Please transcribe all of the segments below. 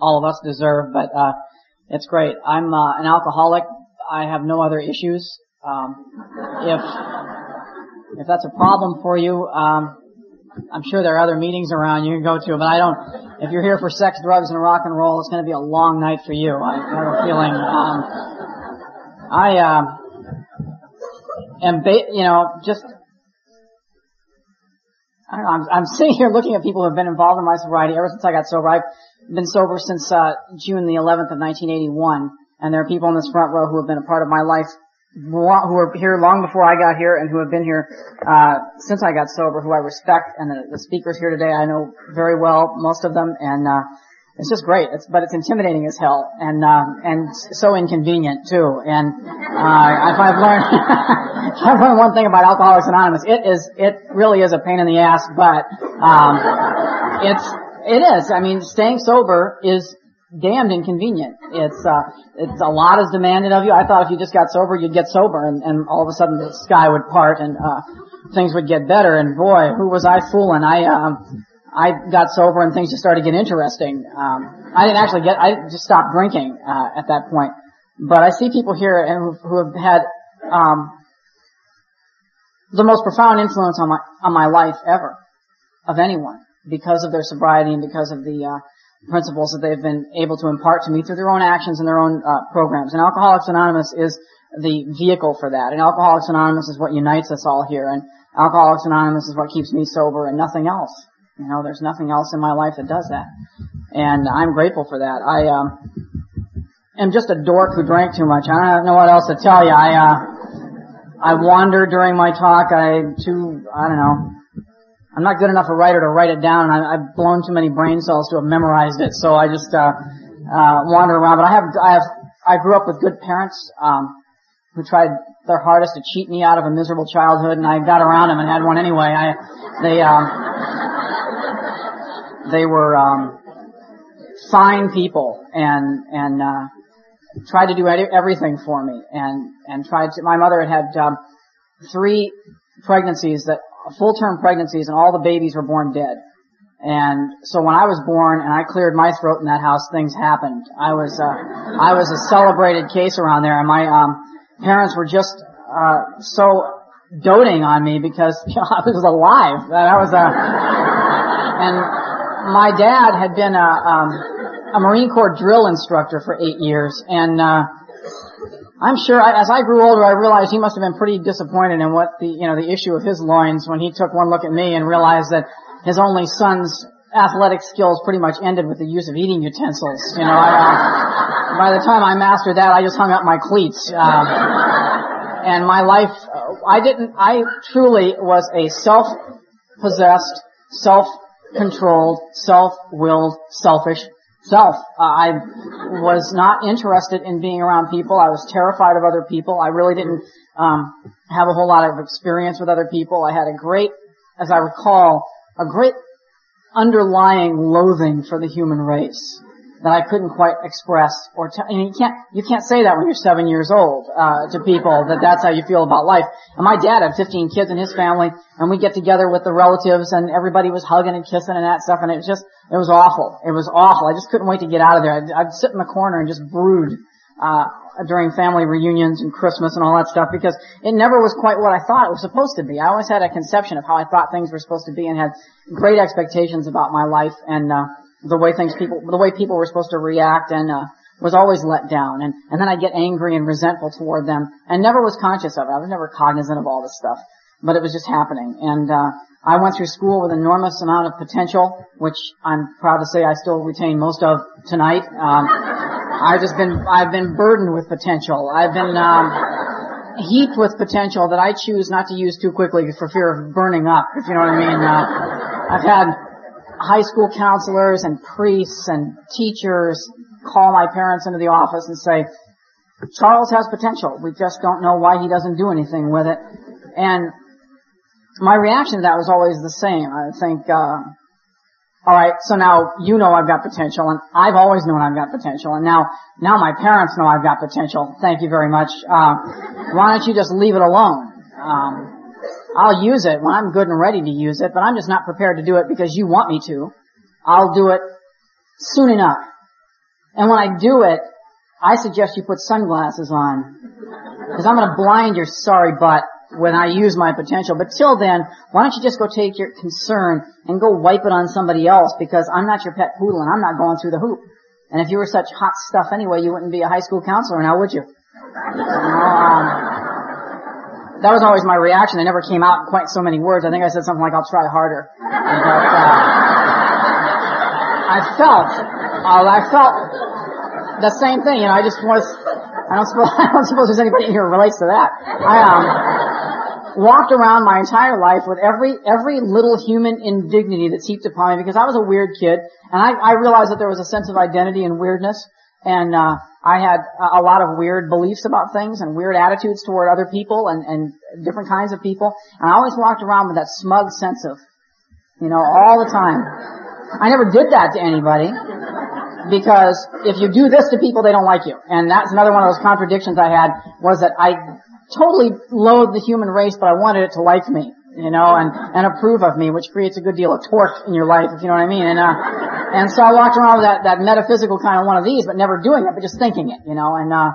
all of us deserve, but, uh, it's great. I'm, uh, an alcoholic. I have no other issues. Um, if, if that's a problem for you, um, I'm sure there are other meetings around you can go to, but I don't, if you're here for sex, drugs, and rock and roll, it's gonna be a long night for you. I have a feeling, um, I, uh, am, ba- you know, just, I don't know, I'm, I'm sitting here looking at people who have been involved in my sobriety ever since I got sober. I've been sober since, uh, June the 11th of 1981, and there are people in this front row who have been a part of my life who were here long before I got here and who have been here uh, since I got sober, who I respect, and the, the, speakers here today I know very well, most of them, and uh, it's just great. It's, but it's intimidating as hell, and uh, and so inconvenient too. And uh, if I've learned, I've learned one thing about Alcoholics Anonymous, it is it really is a pain in the ass, but um, it's it is. I mean, staying sober is damned inconvenient. It's uh, it's a lot is demanded of you. I thought if you just got sober, you'd get sober, and, and all of a sudden the sky would part and uh, things would get better. And boy, who was I fooling? I um, I got sober and things just started getting interesting. Um, I didn't actually get. I just stopped drinking uh, at that point. But I see people here who, who have had um, the most profound influence on my on my life ever of anyone because of their sobriety and because of the uh, principles that they've been able to impart to me through their own actions and their own uh, programs. And Alcoholics Anonymous is the vehicle for that. And Alcoholics Anonymous is what unites us all here. And Alcoholics Anonymous is what keeps me sober and nothing else. You know, there's nothing else in my life that does that. And I'm grateful for that. I um, am just a dork who drank too much. I don't know what else to tell you. I uh, I wander during my talk. I too I don't know I'm not good enough a writer to write it down, and I, have blown too many brain cells to have memorized it. So I just uh, uh, wander around. But I have, I have, I grew up with good parents um, who tried their hardest to cheat me out of a miserable childhood, and I got around them and had one anyway. I, they, um, they were um, fine people, and and uh, tried to do everything for me, and and tried to. My mother had had um, three pregnancies that full-term pregnancies and all the babies were born dead. And so when I was born and I cleared my throat in that house, things happened. I was, uh, I was a celebrated case around there and my, um, parents were just, uh, so doting on me because you know, I was alive. That I was, uh, and my dad had been a, um, a Marine Corps drill instructor for eight years and, uh, I'm sure I, as I grew older, I realized he must have been pretty disappointed in what the, you know, the issue of his loins when he took one look at me and realized that his only son's athletic skills pretty much ended with the use of eating utensils. You know, I, uh, by the time I mastered that, I just hung up my cleats. Uh, and my life, uh, I didn't, I truly was a self-possessed, self-controlled, self-willed, selfish self. Uh, I was not interested in being around people. I was terrified of other people. I really didn't um, have a whole lot of experience with other people. I had a great, as I recall, a great underlying loathing for the human race that I couldn't quite express or tell. And you can't you can't say that when you're seven years old uh, to people that that's how you feel about life. And my dad had 15 kids in his family, and we get together with the relatives, and everybody was hugging and kissing and that stuff, and it was just it was awful. It was awful. I just couldn't wait to get out of there. I'd, I'd sit in the corner and just brood. Uh, during family reunions and Christmas and all that stuff because it never was quite what I thought it was supposed to be. I always had a conception of how I thought things were supposed to be and had great expectations about my life and uh, the way things people, the way people were supposed to react and, uh, was always let down. And, and then I'd get angry and resentful toward them and never was conscious of it. I was never cognizant of all this stuff, but it was just happening. And, uh, I went through school with enormous amount of potential, which I'm proud to say I still retain most of tonight. Um, I've just been, I've been burdened with potential. I've been, um, heaped with potential that I choose not to use too quickly for fear of burning up, if you know what I mean. Uh, I've had high school counselors and priests and teachers call my parents into the office and say, Charles has potential. We just don't know why he doesn't do anything with it. And my reaction to that was always the same. I think, uh, all right, so now you know I've got potential, and I've always known I've got potential, and now now my parents know I've got potential. Thank you very much. Uh, why don't you just leave it alone? Um, I'll use it when I'm good and ready to use it, but I'm just not prepared to do it because you want me to. I'll do it soon enough. And when I do it, I suggest you put sunglasses on. Because I'm gonna blind your sorry butt when I use my potential. But till then, why don't you just go take your concern and go wipe it on somebody else because I'm not your pet poodle and I'm not going through the hoop. And if you were such hot stuff anyway, you wouldn't be a high school counselor now, would you? um, that was always my reaction. They never came out in quite so many words. I think I said something like, I'll try harder. But, uh, I felt, uh, I felt the same thing. You know, I just was, I don't suppose, I don't suppose there's anybody here who relates to that. I, um, walked around my entire life with every, every little human indignity that's heaped upon me because I was a weird kid and I, I realized that there was a sense of identity and weirdness and, uh, I had a lot of weird beliefs about things and weird attitudes toward other people and, and different kinds of people. And I always walked around with that smug sense of, you know, all the time. I never did that to anybody because if you do this to people, they don't like you. And that's another one of those contradictions I had was that I totally loathed the human race, but I wanted it to like me, you know, and, and approve of me, which creates a good deal of torque in your life, if you know what I mean. And, uh, and so I walked around with that, that metaphysical kind of one of these, but never doing it, but just thinking it, you know, and, uh,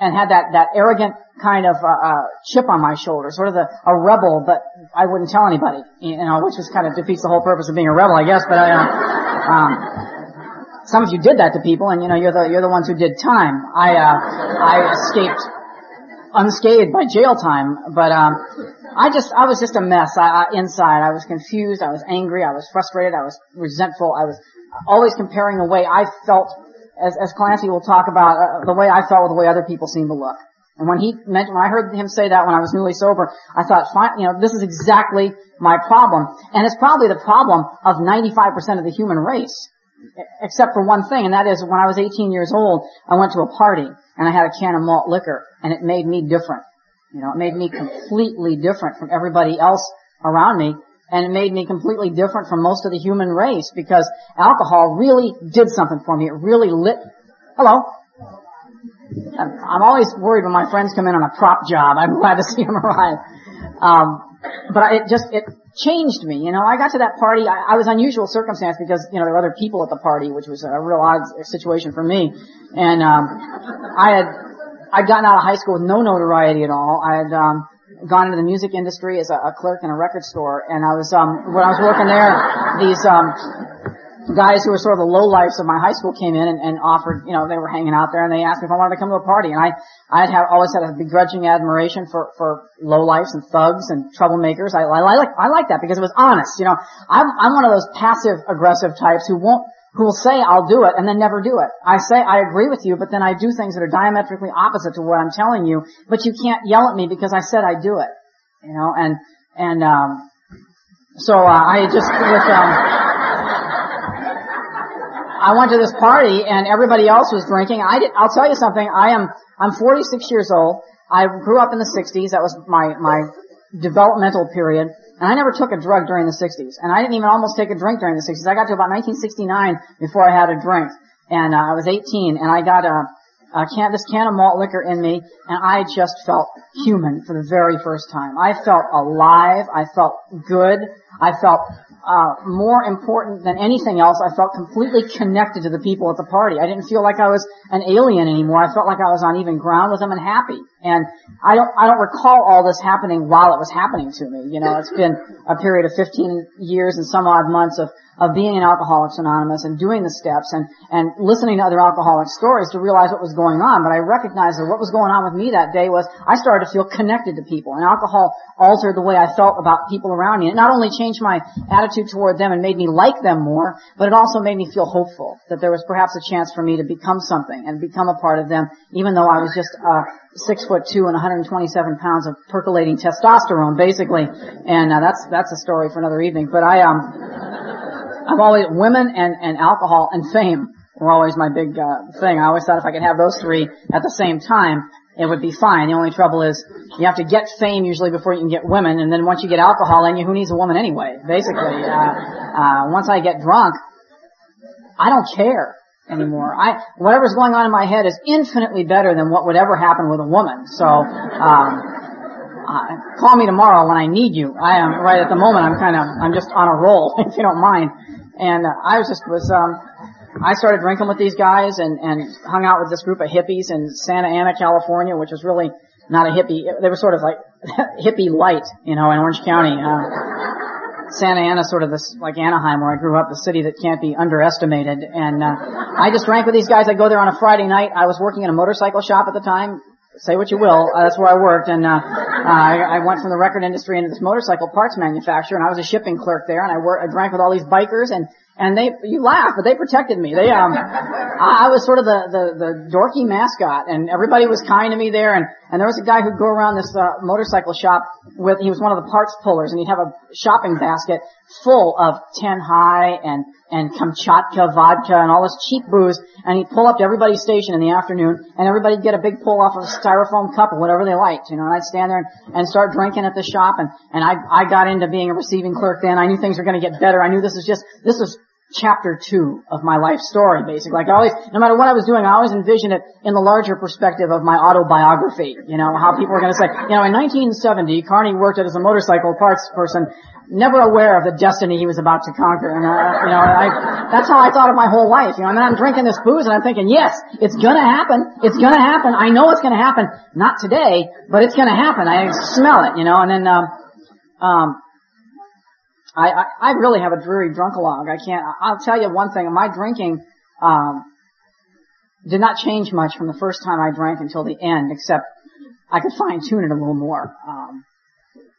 and had that, that arrogant kind of, uh, uh, chip on my shoulder, sort of the, a rebel, but I wouldn't tell anybody, you know, which was kind of defeats the whole purpose of being a rebel, I guess, but I, uh, um, some of you did that to people, and you know you're the you're the ones who did time. I uh, I escaped unscathed by jail time, but um, I just I was just a mess. I, I, inside, I was confused. I was angry. I was frustrated. I was resentful. I was always comparing the way I felt, as as Clancy will talk about, uh, the way I felt with the way other people seemed to look. And when he mentioned, when I heard him say that when I was newly sober, I thought, fine, you know, this is exactly my problem, and it's probably the problem of 95% of the human race except for one thing, and that is when I was 18 years old, I went to a party and I had a can of malt liquor, and it made me different. You know, it made me completely different from everybody else around me, and it made me completely different from most of the human race because alcohol really did something for me. It really lit. Hello. I'm always worried when my friends come in on a prop job. I'm glad to see them arrive. Um, but it just it changed me. You know, I got to that party. I, I was unusual circumstance because you know there were other people at the party, which was a real odd situation for me. And um, I had I'd gotten out of high school with no notoriety at all. I had um, gone into the music industry as a, a clerk in a record store, and I was um, when I was working there, these um, guys who were sort of the low lifes of my high school came in and, and offered, you know, they were hanging out there and they asked me if I wanted to come to a party. And I, I had always had a begrudging admiration for, for low lifes and thugs and troublemakers. I, I, I like, I like that because it was honest. You know, I'm, I'm one of those passive aggressive types who won't, who will say I'll do it and then never do it. I say I agree with you, but then I do things that are diametrically opposite to what I'm telling you, but you can't yell at me because I said I do it. You know, and, and, um, so, uh, I just, with, um, I went to this party and everybody else was drinking. I did, I'll tell you something. I am, I'm 46 years old. I grew up in the 60s. That was my, my developmental period. And I never took a drug during the 60s. And I didn't even almost take a drink during the 60s. I got to about 1969 before I had a drink. And uh, I was 18 and I got a, a can, this can of malt liquor in me and I just felt human for the very first time. I felt alive. I felt good. I felt uh, more important than anything else, I felt completely connected to the people at the party. I didn't feel like I was an alien anymore. I felt like I was on even ground with them and happy. And I don't, I don't recall all this happening while it was happening to me. You know, it's been a period of 15 years and some odd months of of being in Alcoholics Anonymous and doing the steps and, and listening to other alcoholic stories to realize what was going on. But I recognized that what was going on with me that day was I started to feel connected to people. And alcohol altered the way I felt about people around me. It not only changed my attitude toward them and made me like them more, but it also made me feel hopeful that there was perhaps a chance for me to become something and become a part of them, even though I was just uh, six foot two and 127 pounds of percolating testosterone, basically. And uh, that's that's a story for another evening. But I um. I've always women and and alcohol and fame were always my big uh, thing. I always thought if I could have those three at the same time, it would be fine. The only trouble is you have to get fame usually before you can get women, and then once you get alcohol in you, who needs a woman anyway? Basically, uh, uh, once I get drunk, I don't care anymore. I whatever's going on in my head is infinitely better than what would ever happen with a woman. So. Um, uh, call me tomorrow when I need you. I am right at the moment. I'm kind of I'm just on a roll, if you don't mind. And uh, I was just was um I started drinking with these guys and, and hung out with this group of hippies in Santa Ana, California, which was really not a hippie. They were sort of like hippie light, you know, in Orange County. Uh, Santa Ana, sort of this, like Anaheim where I grew up, the city that can't be underestimated. And, uh, I just drank with these guys. I'd go there on a Friday night. I was working in a motorcycle shop at the time. Say what you will, uh, that's where I worked, and uh, I, I went from the record industry into this motorcycle parts manufacturer, and I was a shipping clerk there, and I worked, I drank with all these bikers, and and they, you laugh, but they protected me. They, um, I, I was sort of the, the, the dorky mascot and everybody was kind to me there and, and there was a guy who'd go around this, uh, motorcycle shop with, he was one of the parts pullers and he'd have a shopping basket full of Ten High and, and Kamchatka vodka and all this cheap booze and he'd pull up to everybody's station in the afternoon and everybody'd get a big pull off of a styrofoam cup or whatever they liked, you know, and I'd stand there and, and start drinking at the shop and, and I, I got into being a receiving clerk then. I knew things were going to get better. I knew this was just, this was chapter two of my life story, basically. Like I always, no matter what I was doing, I always envisioned it in the larger perspective of my autobiography. You know, how people are going to say, you know, in 1970, Carney worked as a motorcycle parts person, never aware of the destiny he was about to conquer. And, uh, you know, I, that's how I thought of my whole life. You know, and then I'm drinking this booze and I'm thinking, yes, it's gonna happen. It's gonna happen. I know it's gonna happen. Not today, but it's gonna happen. I smell it, you know, and then, um, um, I, I, I really have a dreary drunkalog. I can't, I'll tell you one thing, my drinking, um, did not change much from the first time I drank until the end, except I could fine tune it a little more. Um,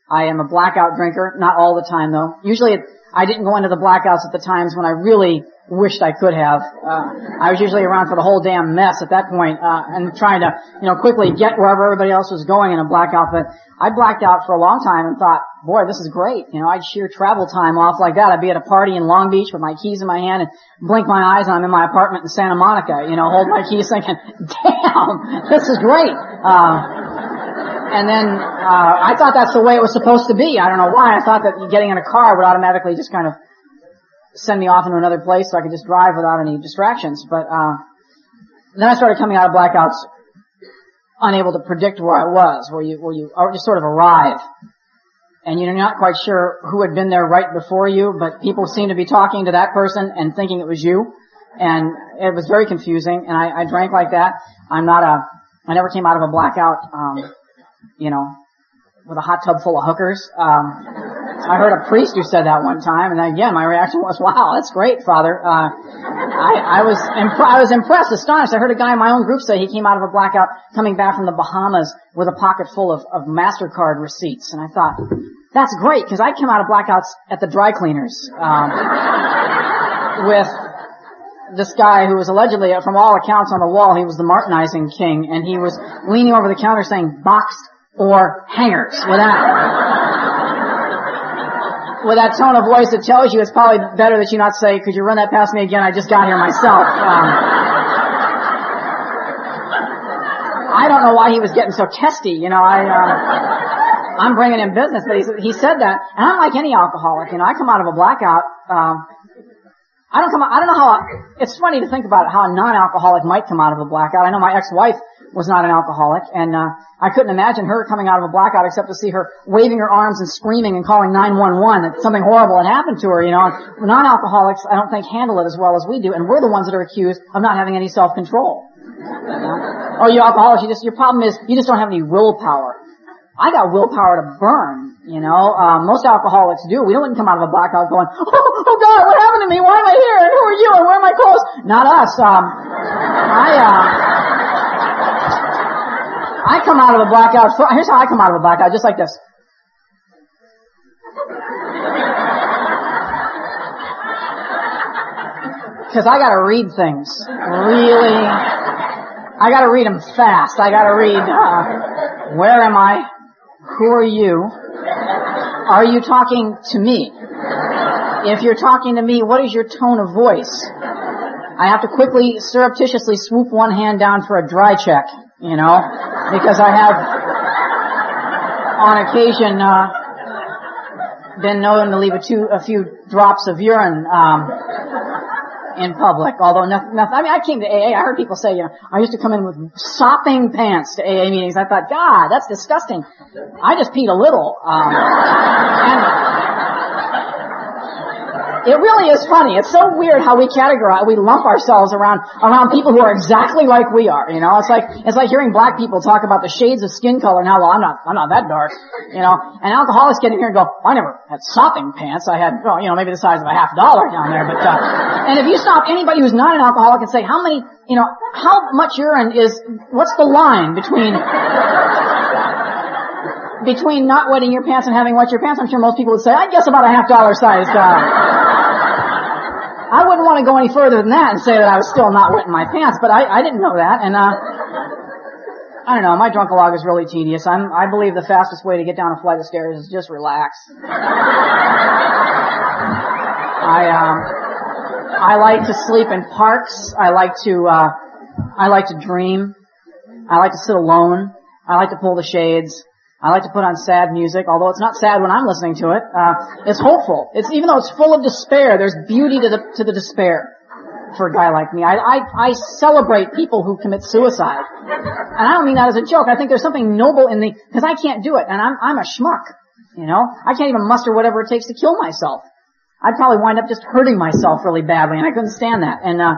I am a blackout drinker, not all the time though. Usually it, I didn't go into the blackouts at the times when I really wished I could have. Uh, I was usually around for the whole damn mess at that point, uh, and trying to, you know, quickly get wherever everybody else was going in a blackout. But I blacked out for a long time and thought, boy, this is great. You know, I'd sheer travel time off like that. I'd be at a party in Long Beach with my keys in my hand and blink my eyes and I'm in my apartment in Santa Monica, you know, hold my keys thinking, damn, this is great. Uh, and then, uh, I thought that's the way it was supposed to be. I don't know why. I thought that getting in a car would automatically just kind of send me off into another place so I could just drive without any distractions. But, uh, then I started coming out of blackouts unable to predict where I was, where you, where you just sort of arrive. And you're not quite sure who had been there right before you, but people seem to be talking to that person and thinking it was you. And it was very confusing, and I, I drank like that. I'm not a, I never came out of a blackout, um, you know, with a hot tub full of hookers. Um, I heard a priest who said that one time, and again, my reaction was, "Wow, that's great, Father." Uh, I, I was imp- I was impressed, astonished. I heard a guy in my own group say he came out of a blackout coming back from the Bahamas with a pocket full of, of Mastercard receipts, and I thought, "That's great," because I came out of blackouts at the dry cleaners um, with this guy who was allegedly, from all accounts on the wall, he was the Martinizing king, and he was leaning over the counter saying, "Boxed or hangers," with that with that tone of voice that tells you it's probably better that you not say, could you run that past me again? I just got here myself. Um, I don't know why he was getting so testy, you know, I, uh, I'm bringing in business, but he, he said that, and I'm like any alcoholic, you know, I come out of a blackout, um, I don't come out, I don't know how, it's funny to think about it, how a non-alcoholic might come out of a blackout. I know my ex-wife was not an alcoholic, and uh, I couldn't imagine her coming out of a blackout except to see her waving her arms and screaming and calling 911 that something horrible had happened to her. You know, non-alcoholics I don't think handle it as well as we do, and we're the ones that are accused of not having any self-control. Oh, you alcoholics, you just your problem is you just don't have any willpower. I got willpower to burn, you know. Um, most alcoholics do. We don't come out of a blackout going, oh, oh God, what happened to me? Why am I here? And who are you? And where are my clothes? Not us. Um, I, uh, I come out of a blackout. Here's how I come out of a blackout, just like this. Because I gotta read things. Really. I gotta read them fast. I gotta read, uh, where am I? Who are you? Are you talking to me? If you're talking to me, what is your tone of voice? I have to quickly, surreptitiously swoop one hand down for a dry check, you know, because I have, on occasion, uh, been known to leave a, two, a few drops of urine um, in public. Although nothing, nothing, I mean, I came to AA. I heard people say, you know, I used to come in with sopping pants to AA meetings. I thought, God, that's disgusting. I just peed a little. Um, and It really is funny. It's so weird how we categorize, we lump ourselves around, around people who are exactly like we are, you know? It's like, it's like hearing black people talk about the shades of skin color and how, well, I'm not, I'm not that dark, you know? And alcoholics get in here and go, I never had sopping pants. I had, well, you know, maybe the size of a half dollar down there, but, uh, and if you stop anybody who's not an alcoholic and say, how many, you know, how much urine is, what's the line between, between not wetting your pants and having wet your pants, I'm sure most people would say, I guess about a half dollar sized guy. I wouldn't want to go any further than that and say that I was still not wetting my pants, but I, I didn't know that, and uh, I don't know. My drunkalog is really tedious. I'm, I believe the fastest way to get down a flight of stairs is just relax. I, um, I like to sleep in parks. I like to, uh, I like to dream. I like to sit alone. I like to pull the shades. I like to put on sad music, although it's not sad when I'm listening to it. Uh, it's hopeful. It's even though it's full of despair, there's beauty to the to the despair for a guy like me. I, I I celebrate people who commit suicide, and I don't mean that as a joke. I think there's something noble in the because I can't do it, and I'm I'm a schmuck. You know, I can't even muster whatever it takes to kill myself. I'd probably wind up just hurting myself really badly, and I couldn't stand that. And uh,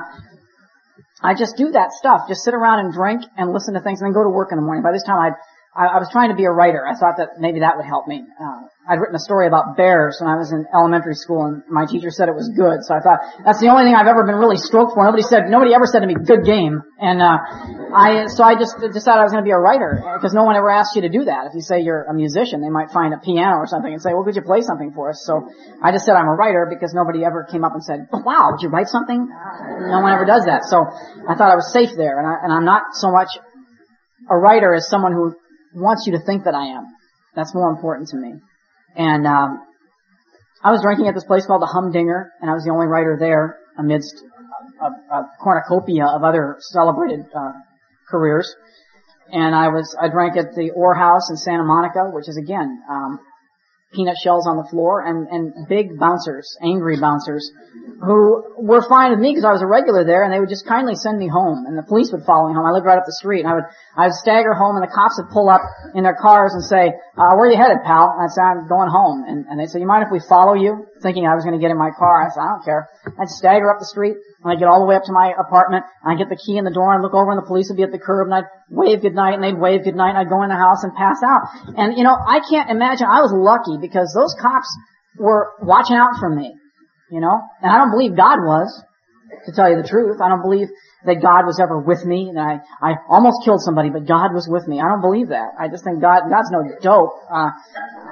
I just do that stuff. Just sit around and drink and listen to things, and then go to work in the morning. By this time, I'd I, I was trying to be a writer. I thought that maybe that would help me. Uh, I'd written a story about bears when I was in elementary school, and my teacher said it was good. So I thought that's the only thing I've ever been really stroked for. Nobody said, nobody ever said to me, "Good game." And uh, I, so I just decided I was going to be a writer because no one ever asks you to do that. If you say you're a musician, they might find a piano or something and say, "Well, could you play something for us?" So I just said I'm a writer because nobody ever came up and said, "Wow, would you write something?" No one ever does that. So I thought I was safe there, and, I, and I'm not so much a writer as someone who wants you to think that I am. That's more important to me. And um, I was drinking at this place called the Humdinger, and I was the only writer there amidst a, a cornucopia of other celebrated uh, careers. And I was I drank at the Oar House in Santa Monica, which is again um, peanut shells on the floor and and big bouncers, angry bouncers, who were fine with me because I was a regular there, and they would just kindly send me home, and the police would follow me home. I lived right up the street, and I would I would stagger home, and the cops would pull up in their cars and say, uh, "Where are you headed, pal?" And I'd say, "I'm going home," and and they'd say, "You mind if we follow you?" Thinking I was going to get in my car. I said, "I don't care." I'd stagger up the street, and I'd get all the way up to my apartment, and I'd get the key in the door, and look over, and the police would be at the curb, and I'd wave goodnight, and they'd wave goodnight, and I'd go in the house and pass out. And you know, I can't imagine. I was lucky because those cops were watching out for me. You know? And I don't believe God was, to tell you the truth. I don't believe that God was ever with me and I, I almost killed somebody, but God was with me. I don't believe that. I just think God, God's no dope. Uh,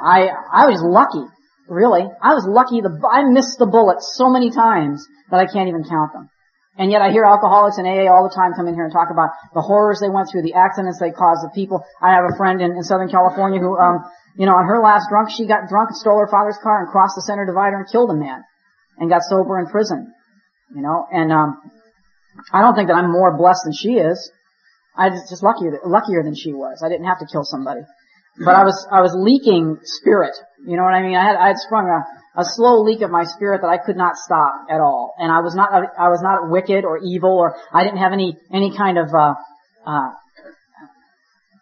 I, I was lucky. Really. I was lucky. The, I missed the bullet so many times that I can't even count them. And yet I hear alcoholics in AA all the time come in here and talk about the horrors they went through, the accidents they caused, the people. I have a friend in, in Southern California who, um, you know, on her last drunk, she got drunk and stole her father's car and crossed the center divider and killed a man and got sober in prison. You know, and um, I don't think that I'm more blessed than she is. I was just luckier, luckier than she was. I didn't have to kill somebody, but I was I was leaking spirit. You know what I mean? I had I had sprung a a slow leak of my spirit that I could not stop at all, and I was not I was not wicked or evil or I didn't have any any kind of uh, uh,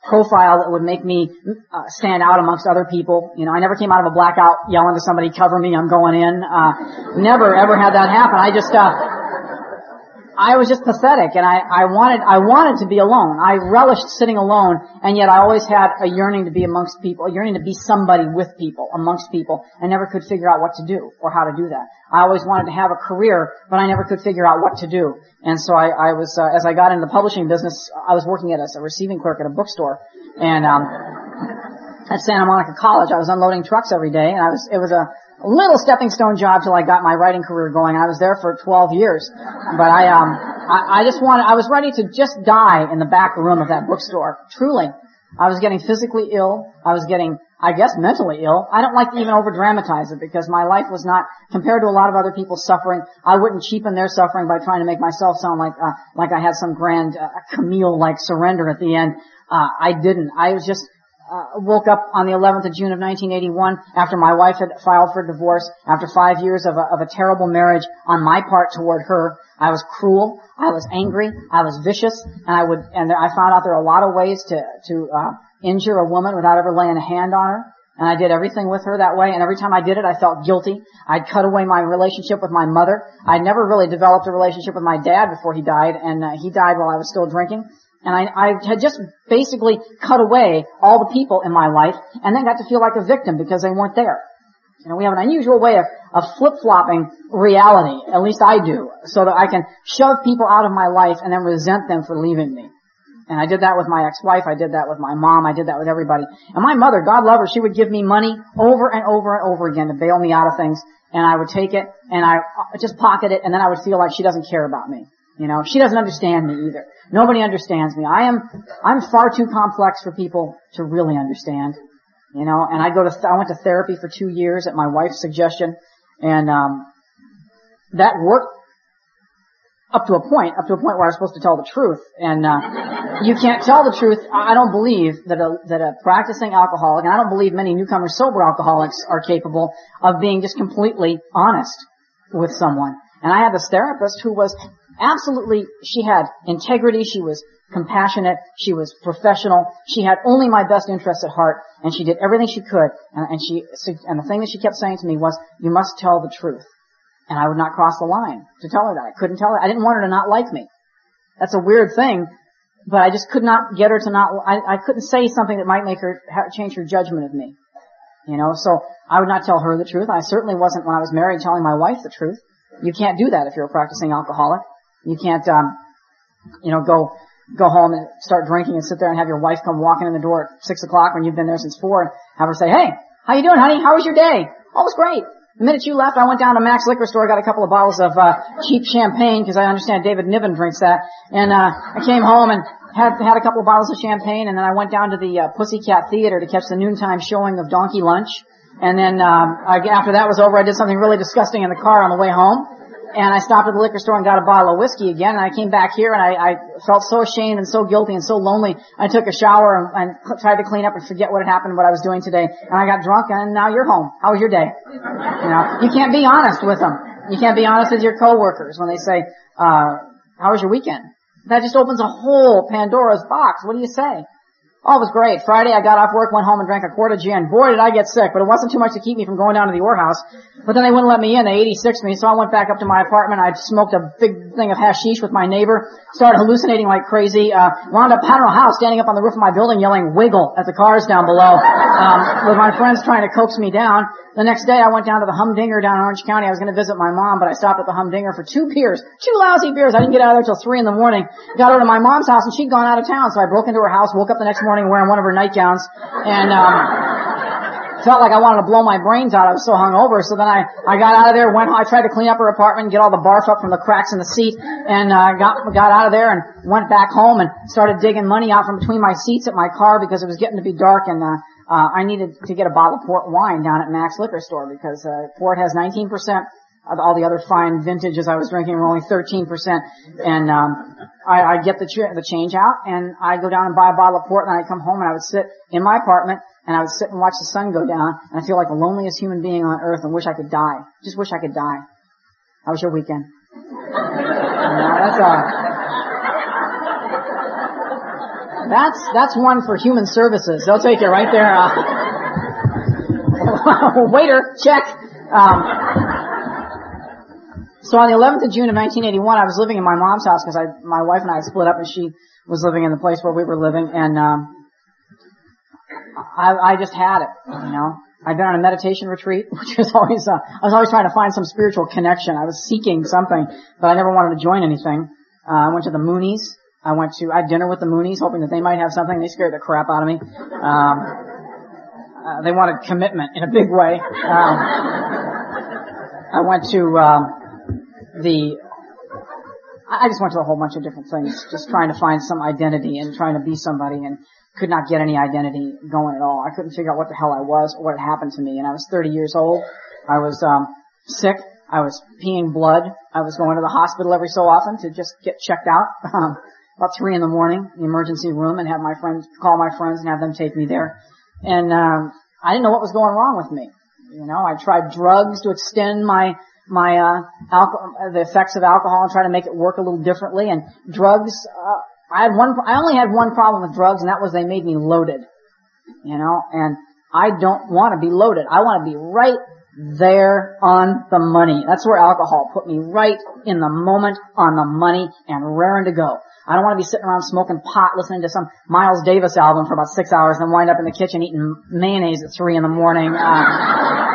profile that would make me uh, stand out amongst other people. You know, I never came out of a blackout yelling to somebody, "Cover me, I'm going in." Uh, never ever had that happen. I just, uh, I was just pathetic, and I, I wanted, I wanted to be alone. I relished sitting alone, and yet I always had a yearning to be amongst people, a yearning to be somebody with people, amongst people, and never could figure out what to do or how to do that. I always wanted to have a career, but I never could figure out what to do. And so I, I was, uh, as I got into the publishing business, I was working as a receiving clerk at a bookstore, and um, at Santa Monica College, I was unloading trucks every day, and I was, it was a little stepping stone job till I got my writing career going. I was there for 12 years, but I, um, I, I just wanted, I was ready to just die in the back room of that bookstore. Truly. I was getting physically ill. I was getting I guess mentally ill. I don't like to even over dramatize it because my life was not compared to a lot of other people's suffering. I wouldn't cheapen their suffering by trying to make myself sound like uh, like I had some grand uh, Camille like surrender at the end. Uh, I didn't. I was just uh, woke up on the 11th of June of 1981 after my wife had filed for divorce after five years of a, of a terrible marriage on my part toward her. I was cruel. I was angry. I was vicious, and I would and I found out there are a lot of ways to to uh, injure a woman without ever laying a hand on her. And I did everything with her that way, and every time I did it, I felt guilty. I'd cut away my relationship with my mother. I'd never really developed a relationship with my dad before he died, and uh, he died while I was still drinking. And I, I had just basically cut away all the people in my life, and then got to feel like a victim because they weren't there. You know, we have an unusual way of, of flip-flopping reality, at least I do, so that I can shove people out of my life and then resent them for leaving me. And I did that with my ex-wife, I did that with my mom, I did that with everybody. And my mother, God love her, she would give me money over and over and over again to bail me out of things, and I would take it, and I uh, just pocket it, and then I would feel like she doesn't care about me. You know, she doesn't understand me either. Nobody understands me. I am, I'm far too complex for people to really understand. You know, and I go to, I went to therapy for two years at my wife's suggestion, and, um, that worked up to a point, up to a point where I was supposed to tell the truth. And, uh, you can't tell the truth. I don't believe that a, that a practicing alcoholic, and I don't believe many newcomer sober alcoholics are capable of being just completely honest with someone. And I had this therapist who was absolutely, she had integrity, she was compassionate, she was professional, she had only my best interests at heart, and she did everything she could, and, and she, and the thing that she kept saying to me was, you must tell the truth. And I would not cross the line to tell her that. I couldn't tell her, I didn't want her to not like me. That's a weird thing, but I just could not get her to not, I, I couldn't say something that might make her change her judgment of me. You know, so I would not tell her the truth. I certainly wasn't when I was married telling my wife the truth. You can't do that if you're a practicing alcoholic. You can't, um, you know, go go home and start drinking and sit there and have your wife come walking in the door at six o'clock when you've been there since four and have her say, "Hey, how you doing, honey? How was your day? Oh, it was great." The minute you left, I went down to Mac's liquor store, got a couple of bottles of uh, cheap champagne because I understand David Niven drinks that, and uh, I came home and had had a couple of bottles of champagne, and then I went down to the uh, Pussycat Theater to catch the noontime showing of Donkey Lunch. And then um, I, after that was over, I did something really disgusting in the car on the way home and I stopped at the liquor store and got a bottle of whiskey again, and I came back here and I, I felt so ashamed and so guilty and so lonely. I took a shower and, and tried to clean up and forget what had happened, what I was doing today, and I got drunk, and now you're home. How was your day? You know, you can't be honest with them. You can't be honest with your coworkers when they say, uh, how was your weekend? That just opens a whole Pandora's box. What do you say? Oh, it was great. Friday I got off work, went home and drank a quart of gin. Boy, did I get sick, but it wasn't too much to keep me from going down to the Oar house. But then they wouldn't let me in. They 86 me, so I went back up to my apartment. I smoked a big thing of hashish with my neighbor, started hallucinating like crazy, uh, wound up, I don't know how, standing up on the roof of my building yelling wiggle at the cars down below, um, with my friends trying to coax me down. The next day I went down to the Humdinger down in Orange County. I was going to visit my mom, but I stopped at the Humdinger for two beers. Two lousy beers. I didn't get out of there till three in the morning. Got over to my mom's house and she'd gone out of town, so I broke into her house, woke up the next morning wearing one of her nightgowns, and, um, felt like I wanted to blow my brains out. I was so hungover. So then I, I got out of there, went, I tried to clean up her apartment, get all the barf up from the cracks in the seat, and, uh, got, got out of there and went back home and started digging money out from between my seats at my car because it was getting to be dark and, uh, uh, I needed to get a bottle of port wine down at Mac's liquor store because uh, port has 19%. Of all the other fine vintages I was drinking were only 13%. And um, I, I get the, ch- the change out, and I go down and buy a bottle of port, and I come home, and I would sit in my apartment, and I would sit and watch the sun go down, and I feel like the loneliest human being on earth, and wish I could die. Just wish I could die. How was your weekend? that's a that's that's one for human services. They'll take it right there. Uh, waiter, check. Um, so on the 11th of June of 1981, I was living in my mom's house because I, my wife and I had split up, and she was living in the place where we were living, and um, I, I just had it, you know. I'd been on a meditation retreat, which was always, uh, I was always trying to find some spiritual connection. I was seeking something, but I never wanted to join anything. Uh, I went to the Moonies. I went to, I had dinner with the Moonies, hoping that they might have something. They scared the crap out of me. Um, uh, they wanted commitment in a big way. Um, I went to um, the. I just went to a whole bunch of different things, just trying to find some identity and trying to be somebody, and could not get any identity going at all. I couldn't figure out what the hell I was or what had happened to me. And I was 30 years old. I was um, sick. I was peeing blood. I was going to the hospital every so often to just get checked out. Um, about three in the morning, the emergency room, and have my friends call my friends and have them take me there. And um, I didn't know what was going wrong with me. You know, I tried drugs to extend my my uh, alcohol, the effects of alcohol and try to make it work a little differently. And drugs, uh, I had one. I only had one problem with drugs, and that was they made me loaded. You know, and I don't want to be loaded. I want to be right there on the money. That's where alcohol put me right in the moment on the money and raring to go. I don't want to be sitting around smoking pot listening to some Miles Davis album for about six hours and wind up in the kitchen eating mayonnaise at three in the morning. Uh,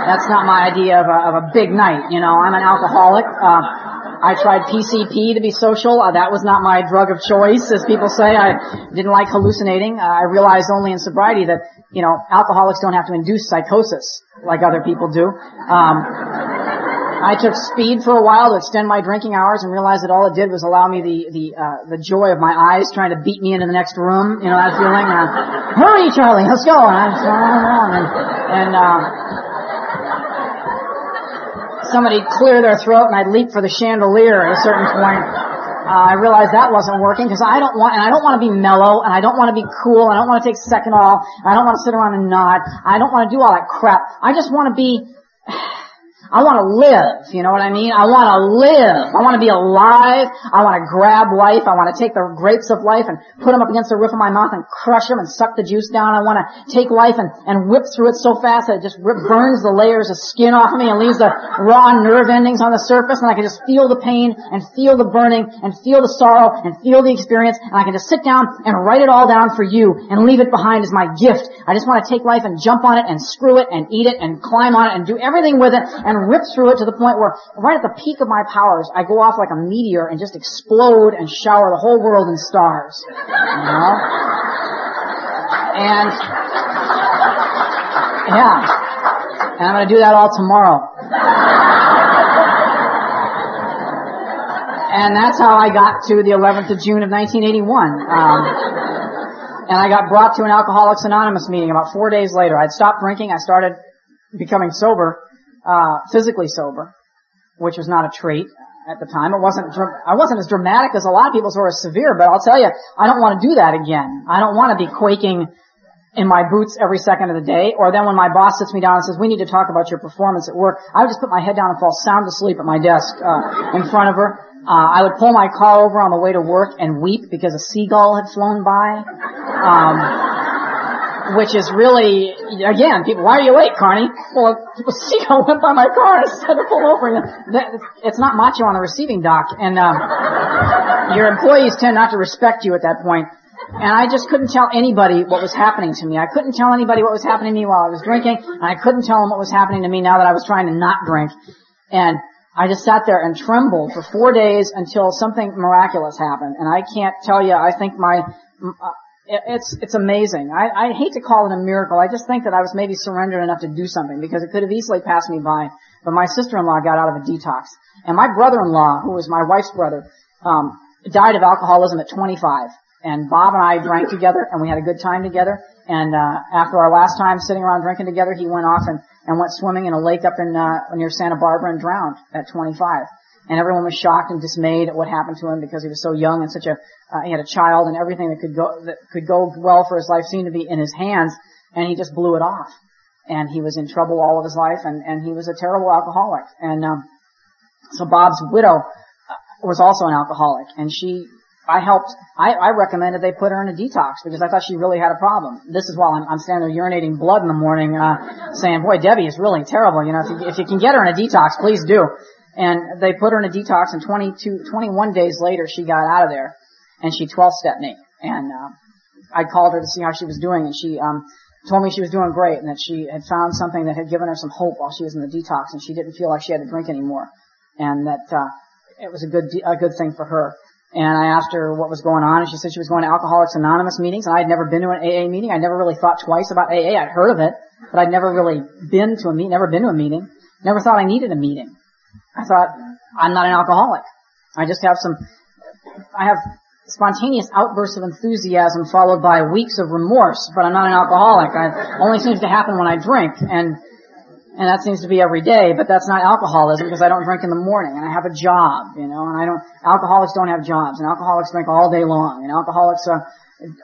that's not my idea of a, of a big night. You know, I'm an alcoholic. Uh, I tried PCP to be social. Uh, that was not my drug of choice, as people say. I didn't like hallucinating. Uh, I realized only in sobriety that, you know, alcoholics don't have to induce psychosis like other people do. Um, I took speed for a while to extend my drinking hours and realized that all it did was allow me the the uh, the joy of my eyes trying to beat me into the next room. You know that feeling? Uh, Hurry, Charlie, let's go! And and, and uh, somebody clear their throat, and I'd leap for the chandelier at a certain point. Uh, I realized that wasn't working because I don't want, and I don't want to be mellow, and I don't want to be cool, and I don't want to take second all, and I don't want to sit around and nod. I don't want to do all that crap. I just want to be I want to live. You know what I mean? I want to live. I want to be alive. I want to grab life. I want to take the grapes of life and put them up against the roof of my mouth and crush them and suck the juice down. I want to take life and, and whip through it so fast that it just rip, burns the layers of skin off of me and leaves the raw nerve endings on the surface and I can just feel the pain and feel the burning and feel the sorrow and feel the experience and I can just sit down and write it all down for you and leave it behind as my gift. I just want to take life and jump on it and screw it and eat it and climb on it and do everything with it and and rip through it to the point where right at the peak of my powers, I go off like a meteor and just explode and shower the whole world in stars. You know? And, yeah. And I'm gonna do that all tomorrow. And that's how I got to the 11th of June of 1981. Um, and I got brought to an Alcoholics Anonymous meeting about four days later. I'd stopped drinking. I started becoming sober uh, physically sober, which was not a treat at the time. It wasn't, I wasn't as dramatic as a lot of people who are severe, but I'll tell you, I don't want to do that again. I don't want to be quaking in my boots every second of the day, or then when my boss sits me down and says, we need to talk about your performance at work, I would just put my head down and fall sound asleep at my desk, uh, in front of her. Uh, I would pull my car over on the way to work and weep because a seagull had flown by. Um, which is really, again, people, why are you late, Carney? Well, a seagull went by my car said to pull over. And it's not macho on the receiving dock, and um, your employees tend not to respect you at that point. And I just couldn't tell anybody what was happening to me. I couldn't tell anybody what was happening to me while I was drinking, and I couldn't tell them what was happening to me now that I was trying to not drink. And I just sat there and trembled for four days until something miraculous happened. And I can't tell you, I think my, it's it's amazing. I, I hate to call it a miracle. I just think that I was maybe surrendered enough to do something because it could have easily passed me by. But my sister-in-law got out of a detox, and my brother-in-law, who was my wife's brother, um, died of alcoholism at 25. And Bob and I drank together, and we had a good time together. And uh, after our last time sitting around drinking together, he went off and, and went swimming in a lake up in uh, near Santa Barbara and drowned at 25 and everyone was shocked and dismayed at what happened to him because he was so young and such a uh, he had a child and everything that could go that could go well for his life seemed to be in his hands and he just blew it off and he was in trouble all of his life and and he was a terrible alcoholic and um so Bob's widow uh, was also an alcoholic and she I helped, I, I recommended they put her in a detox because I thought she really had a problem. This is while I'm, I'm standing there urinating blood in the morning, uh, saying, boy, Debbie is really terrible. You know, if you, if you can get her in a detox, please do. And they put her in a detox and 22, 21 days later she got out of there and she 12 stepped me. And, uh, I called her to see how she was doing and she, um, told me she was doing great and that she had found something that had given her some hope while she was in the detox and she didn't feel like she had to drink anymore. And that, uh, it was a good, a good thing for her. And I asked her what was going on and she said she was going to Alcoholics Anonymous meetings and I had never been to an AA meeting. I never really thought twice about AA. I'd heard of it, but I'd never really been to a meeting, never been to a meeting. Never thought I needed a meeting. I thought, I'm not an alcoholic. I just have some, I have spontaneous outbursts of enthusiasm followed by weeks of remorse, but I'm not an alcoholic. It only seems to happen when I drink, and and that seems to be every day, but that's not alcoholism because I don't drink in the morning and I have a job, you know, and I don't, alcoholics don't have jobs and alcoholics drink all day long and alcoholics uh,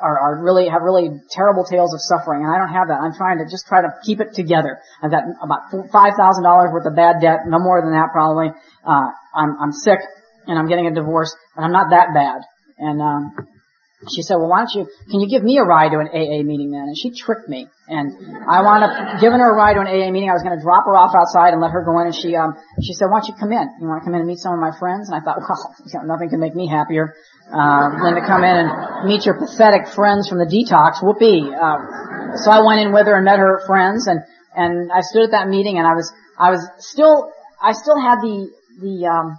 are, are really, have really terrible tales of suffering, and I don't have that. I'm trying to just try to keep it together. I've got about $5,000 worth of bad debt, no more than that probably. Uh, I'm, I'm sick, and I'm getting a divorce, but I'm not that bad. And, um, she said, well, why don't you, can you give me a ride to an AA meeting then? And she tricked me. And I wound up giving her a ride to an AA meeting. I was going to drop her off outside and let her go in. And she, um, she said, why don't you come in? You want to come in and meet some of my friends? And I thought, well, you know, nothing can make me happier, uh, than to come in and meet your pathetic friends from the detox. Whoopee. Uh, so I went in with her and met her friends and, and I stood at that meeting and I was, I was still, I still had the, the, um,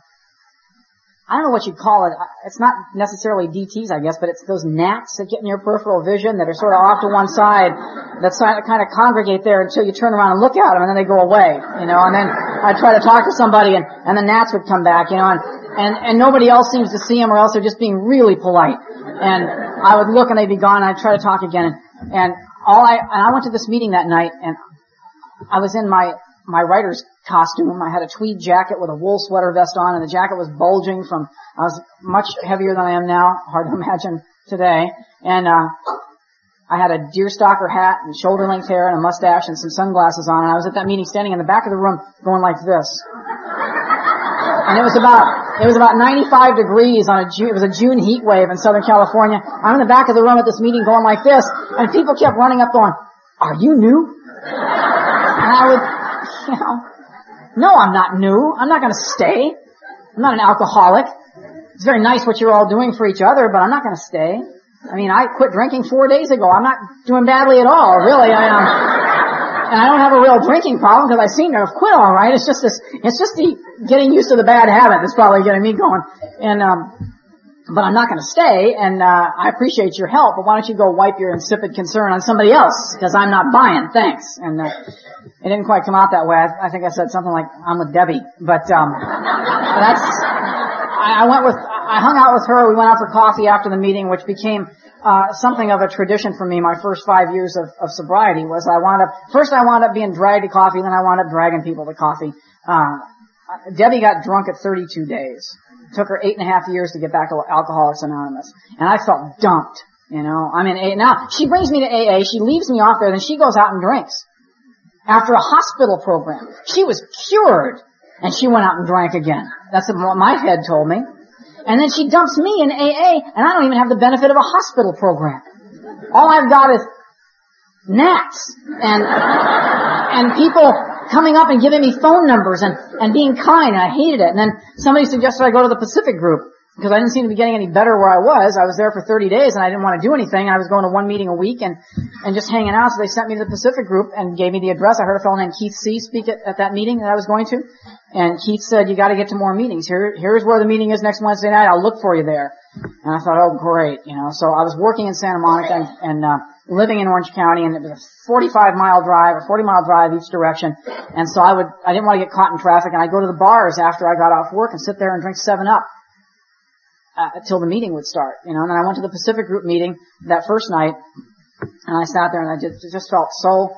I don't know what you'd call it. It's not necessarily DTs, I guess, but it's those gnats that get in your peripheral vision that are sort of off to one side that kind of congregate there until you turn around and look at them and then they go away, you know, and then I'd try to talk to somebody and, and the gnats would come back, you know, and, and, and nobody else seems to see them or else they're just being really polite. And I would look and they'd be gone and I'd try to talk again and, and all I, and I went to this meeting that night and I was in my, my writer's costume. I had a tweed jacket with a wool sweater vest on, and the jacket was bulging from. I was much heavier than I am now. Hard to imagine today. And uh, I had a deerstalker hat and shoulder length hair and a mustache and some sunglasses on. And I was at that meeting, standing in the back of the room, going like this. And it was about it was about 95 degrees on a June, it was a June heat wave in Southern California. I'm in the back of the room at this meeting going like this, and people kept running up going, "Are you new?" And I would, you know, no, I'm not new. I'm not going to stay. I'm not an alcoholic. It's very nice what you're all doing for each other, but I'm not going to stay. I mean, I quit drinking four days ago. I'm not doing badly at all, really. I am. and I don't have a real drinking problem because I seem to have quit all right. It's just this, it's just the getting used to the bad habit that's probably getting me going. And, um, but I'm not going to stay, and uh, I appreciate your help. But why don't you go wipe your insipid concern on somebody else? Because I'm not buying. Thanks. And uh, it didn't quite come out that way. I, I think I said something like I'm with Debbie, but um, that's. I, I went with. I hung out with her. We went out for coffee after the meeting, which became uh, something of a tradition for me. My first five years of, of sobriety was I wound up first I wound up being dragged to coffee, then I wound up dragging people to coffee. Uh, Debbie got drunk at 32 days took her eight and a half years to get back to Alcoholics Anonymous. And I felt dumped. You know, I'm in AA. Now, she brings me to AA, she leaves me off there, then she goes out and drinks. After a hospital program. She was cured. And she went out and drank again. That's what my head told me. And then she dumps me in AA, and I don't even have the benefit of a hospital program. All I've got is gnats and and people coming up and giving me phone numbers and, and being kind, and I hated it. And then somebody suggested I go to the Pacific Group because I didn't seem to be getting any better where I was. I was there for 30 days and I didn't want to do anything. I was going to one meeting a week and, and just hanging out. So they sent me to the Pacific Group and gave me the address. I heard a fellow named Keith C. speak at, at that meeting that I was going to. And Keith said, you gotta get to more meetings. Here, here's where the meeting is next Wednesday night. I'll look for you there. And I thought, oh great, you know. So I was working in Santa Monica and, and uh, living in Orange County and it was a 45 mile drive or 40 mile drive each direction. And so I would, I didn't want to get caught in traffic and I'd go to the bars after I got off work and sit there and drink 7 Up uh, till the meeting would start, you know. And then I went to the Pacific Group meeting that first night, and I sat there and I just, just felt so.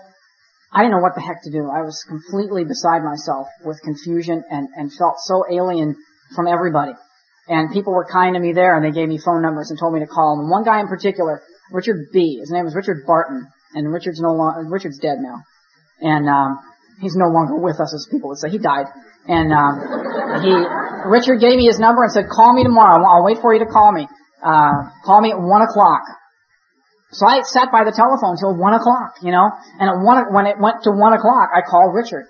I didn't know what the heck to do. I was completely beside myself with confusion and and felt so alien from everybody. And people were kind to me there, and they gave me phone numbers and told me to call them. And one guy in particular, Richard B. His name was Richard Barton, and Richard's no longer Richard's dead now, and um, he's no longer with us, as people would say. He died. And um, he, Richard gave me his number and said, "Call me tomorrow. I'll wait for you to call me. Uh, call me at one o'clock." So I sat by the telephone till one o'clock, you know. And at one, when it went to one o'clock, I called Richard,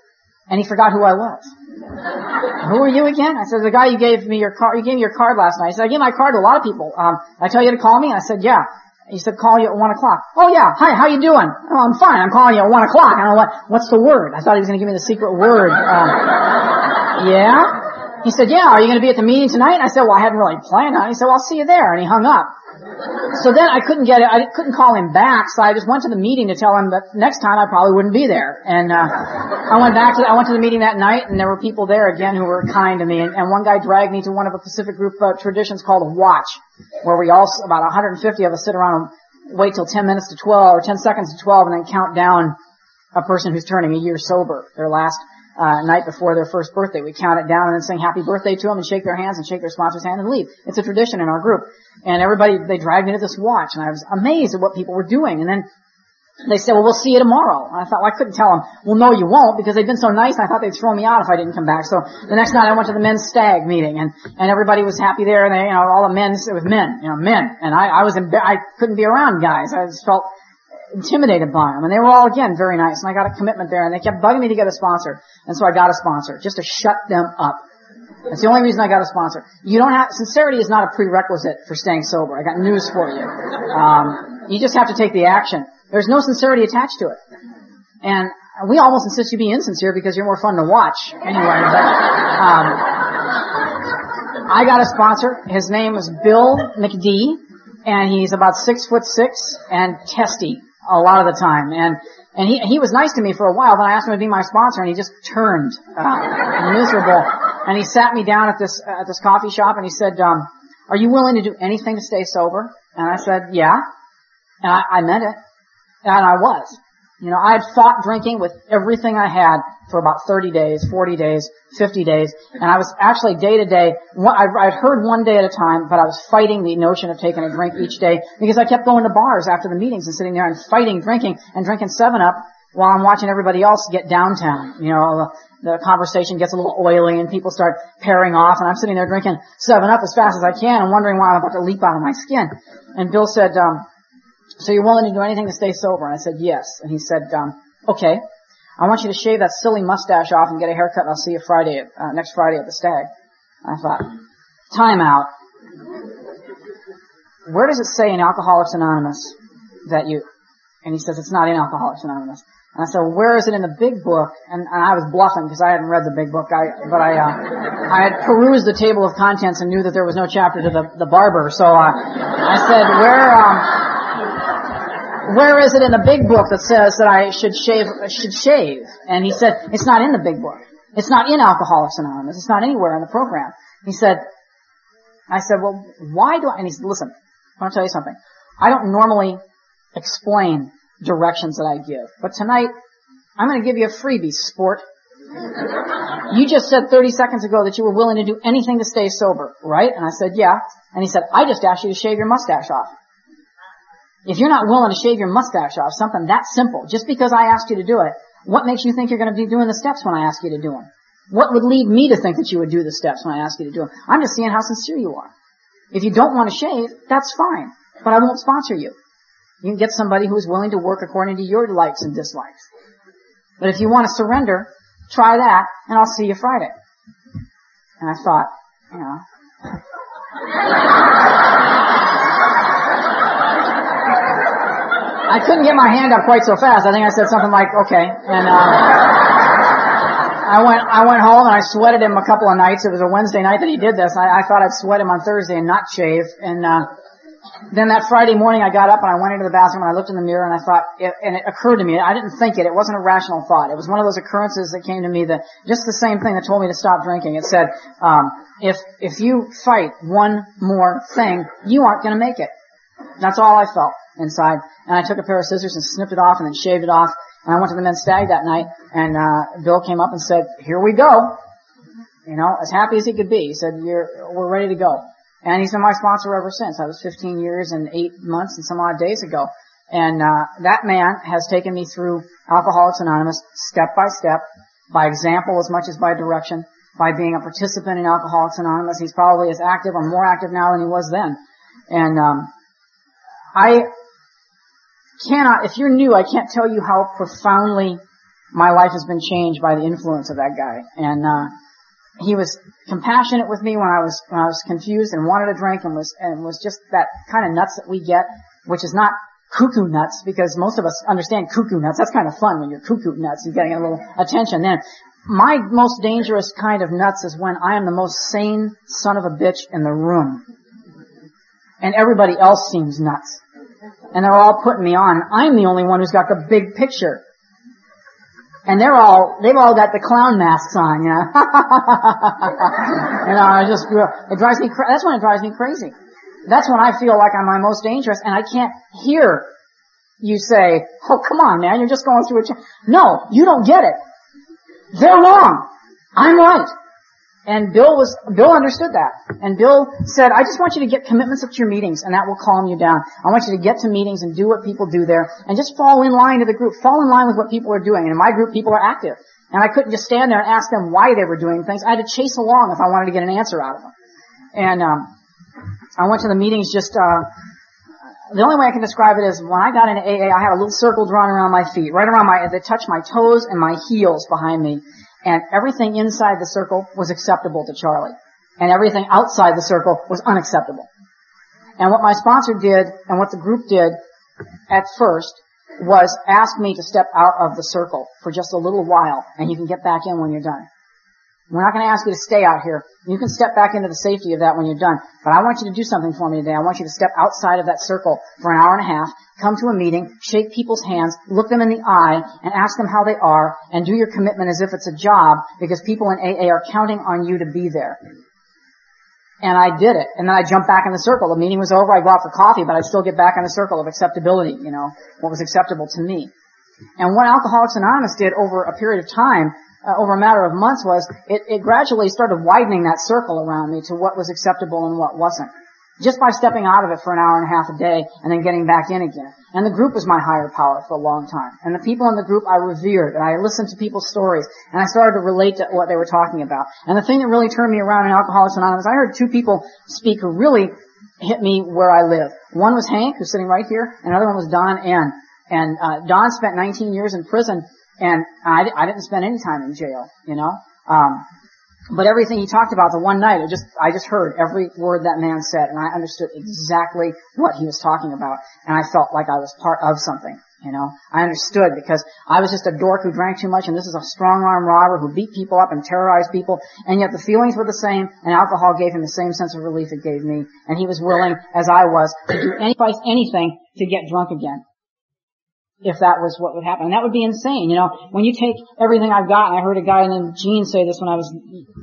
and he forgot who I was. who are you again? I said, "The guy you gave me your card. You gave me your card last night." He said, "I gave my card to a lot of people. Um, I tell you to call me." I said, "Yeah." He said, call you at one o'clock. Oh yeah, hi, how you doing? Oh, I'm fine. I'm calling you at one o'clock. I don't know what, what's the word? I thought he was going to give me the secret word. Um, yeah? He said, yeah, are you going to be at the meeting tonight? And I said, well, I hadn't really planned on it. He said, well, I'll see you there. And he hung up. So then I couldn't get it, I couldn't call him back, so I just went to the meeting to tell him that next time I probably wouldn't be there. And, uh, I went back to, I went to the meeting that night and there were people there again who were kind to me. And, and one guy dragged me to one of the Pacific Group uh, traditions called a watch, where we all, about 150 of us sit around and wait till 10 minutes to 12 or 10 seconds to 12 and then count down a person who's turning a year sober, their last uh, night before their first birthday. We count it down and then sing happy birthday to them and shake their hands and shake their sponsor's hand and leave. It's a tradition in our group. And everybody, they dragged me to this watch and I was amazed at what people were doing. And then they said, well, we'll see you tomorrow. And I thought, well, I couldn't tell them, well, no, you won't, because they'd been so nice, and I thought they'd throw me out if I didn't come back. So the next night I went to the men's stag meeting, and, and everybody was happy there, and they, you know, all the men, it was men, you know, men. And I, I was, embar- I couldn't be around guys. I just felt intimidated by them. And they were all, again, very nice, and I got a commitment there, and they kept bugging me to get a sponsor. And so I got a sponsor, just to shut them up. That's the only reason I got a sponsor. You don't have, sincerity is not a prerequisite for staying sober. I got news for you. Um, you just have to take the action. There's no sincerity attached to it. And we almost insist you be insincere because you're more fun to watch anyway. But, um, I got a sponsor. His name is Bill McD, and he's about six foot six and testy a lot of the time. And and he he was nice to me for a while. Then I asked him to be my sponsor, and he just turned uh, miserable. And he sat me down at this uh, at this coffee shop, and he said, um, "Are you willing to do anything to stay sober?" And I said, "Yeah." And I, I meant it. And I was. You know, I had fought drinking with everything I had for about 30 days, 40 days, 50 days, and I was actually day to day, I'd heard one day at a time, but I was fighting the notion of taking a drink each day because I kept going to bars after the meetings and sitting there and fighting drinking and drinking 7-Up while I'm watching everybody else get downtown. You know, the, conversation gets a little oily and people start pairing off and I'm sitting there drinking 7-Up as fast as I can and wondering why I'm about to leap out of my skin. And Bill said, um, so you're willing to do anything to stay sober? And I said, yes. And he said, um, okay. I want you to shave that silly mustache off and get a haircut and I'll see you Friday, at, uh, next Friday at the stag. I thought, time out. Where does it say in Alcoholics Anonymous that you, and he says it's not in Alcoholics Anonymous. And I said, well, where is it in the big book? And, and I was bluffing because I hadn't read the big book. I, but I, uh, I had perused the table of contents and knew that there was no chapter to the, the barber. So, uh, I said, where, um, where is it in the big book that says that I should shave, should shave? And he said, it's not in the big book. It's not in Alcoholics Anonymous. It's not anywhere in the program. He said, I said, well, why do I, and he said, listen, I want to tell you something. I don't normally explain directions that I give, but tonight, I'm going to give you a freebie, sport. You just said 30 seconds ago that you were willing to do anything to stay sober, right? And I said, yeah. And he said, I just asked you to shave your mustache off. If you're not willing to shave your mustache off, something that simple, just because I asked you to do it, what makes you think you're going to be doing the steps when I ask you to do them? What would lead me to think that you would do the steps when I ask you to do them? I'm just seeing how sincere you are. If you don't want to shave, that's fine, but I won't sponsor you. You can get somebody who's willing to work according to your likes and dislikes. But if you want to surrender, try that, and I'll see you Friday. And I thought, you know, I couldn't get my hand up quite so fast. I think I said something like, okay. And, uh, I went, I went home and I sweated him a couple of nights. It was a Wednesday night that he did this. I, I thought I'd sweat him on Thursday and not shave. And, uh, then that Friday morning I got up and I went into the bathroom and I looked in the mirror and I thought, it, and it occurred to me, I didn't think it, it wasn't a rational thought. It was one of those occurrences that came to me that, just the same thing that told me to stop drinking. It said, um, if, if you fight one more thing, you aren't gonna make it. That's all I felt inside. And I took a pair of scissors and snipped it off and then shaved it off. And I went to the men's stag that night and, uh, Bill came up and said, here we go. You know, as happy as he could be. He said, you're, we're ready to go. And he's been my sponsor ever since. I was 15 years and 8 months and some odd days ago. And, uh, that man has taken me through Alcoholics Anonymous step by step, by example as much as by direction, by being a participant in Alcoholics Anonymous. He's probably as active or more active now than he was then. And, um, I cannot, if you're new, I can't tell you how profoundly my life has been changed by the influence of that guy. And, uh, he was compassionate with me when I was, when I was confused and wanted a drink and was, and was just that kind of nuts that we get, which is not cuckoo nuts because most of us understand cuckoo nuts. That's kind of fun when you're cuckoo nuts. You're getting a little attention then. My most dangerous kind of nuts is when I am the most sane son of a bitch in the room. And everybody else seems nuts. And they're all putting me on. I'm the only one who's got the big picture and they're all they've all got the clown masks on, you know. you know, I just it drives me. That's when it drives me crazy. That's when I feel like I'm my most dangerous, and I can't hear you say, "Oh, come on, man, you're just going through a." Ch-. No, you don't get it. They're wrong. I'm right. And Bill was, Bill understood that. And Bill said, I just want you to get commitments to your meetings and that will calm you down. I want you to get to meetings and do what people do there and just fall in line to the group. Fall in line with what people are doing. And in my group, people are active. And I couldn't just stand there and ask them why they were doing things. I had to chase along if I wanted to get an answer out of them. And, um, I went to the meetings just, uh, the only way I can describe it is when I got into AA, I had a little circle drawn around my feet, right around my, they touched my toes and my heels behind me and everything inside the circle was acceptable to Charlie, and everything outside the circle was unacceptable. And what my sponsor did, and what the group did at first, was ask me to step out of the circle for just a little while, and you can get back in when you're done. We're not going to ask you to stay out here. You can step back into the safety of that when you're done. But I want you to do something for me today. I want you to step outside of that circle for an hour and a half, come to a meeting, shake people's hands, look them in the eye, and ask them how they are, and do your commitment as if it's a job, because people in AA are counting on you to be there. And I did it. And then I jumped back in the circle. The meeting was over. I go out for coffee, but I'd still get back in the circle of acceptability, you know, what was acceptable to me. And what Alcoholics Anonymous did over a period of time uh, over a matter of months was it, it gradually started widening that circle around me to what was acceptable and what wasn't. Just by stepping out of it for an hour and a half a day and then getting back in again. And the group was my higher power for a long time. And the people in the group I revered and I listened to people's stories and I started to relate to what they were talking about. And the thing that really turned me around in Alcoholics Anonymous, I heard two people speak who really hit me where I live. One was Hank, who's sitting right here, and another one was Don N. And uh, Don spent 19 years in prison and I, I didn't spend any time in jail, you know. Um, but everything he talked about the one night, I just I just heard every word that man said, and I understood exactly what he was talking about, and I felt like I was part of something. You know, I understood because I was just a dork who drank too much, and this is a strong arm robber who beat people up and terrorized people, and yet the feelings were the same, and alcohol gave him the same sense of relief it gave me, and he was willing, as I was, to do any, anything to get drunk again if that was what would happen. And that would be insane. You know, when you take everything I've got, I heard a guy named Gene say this when I was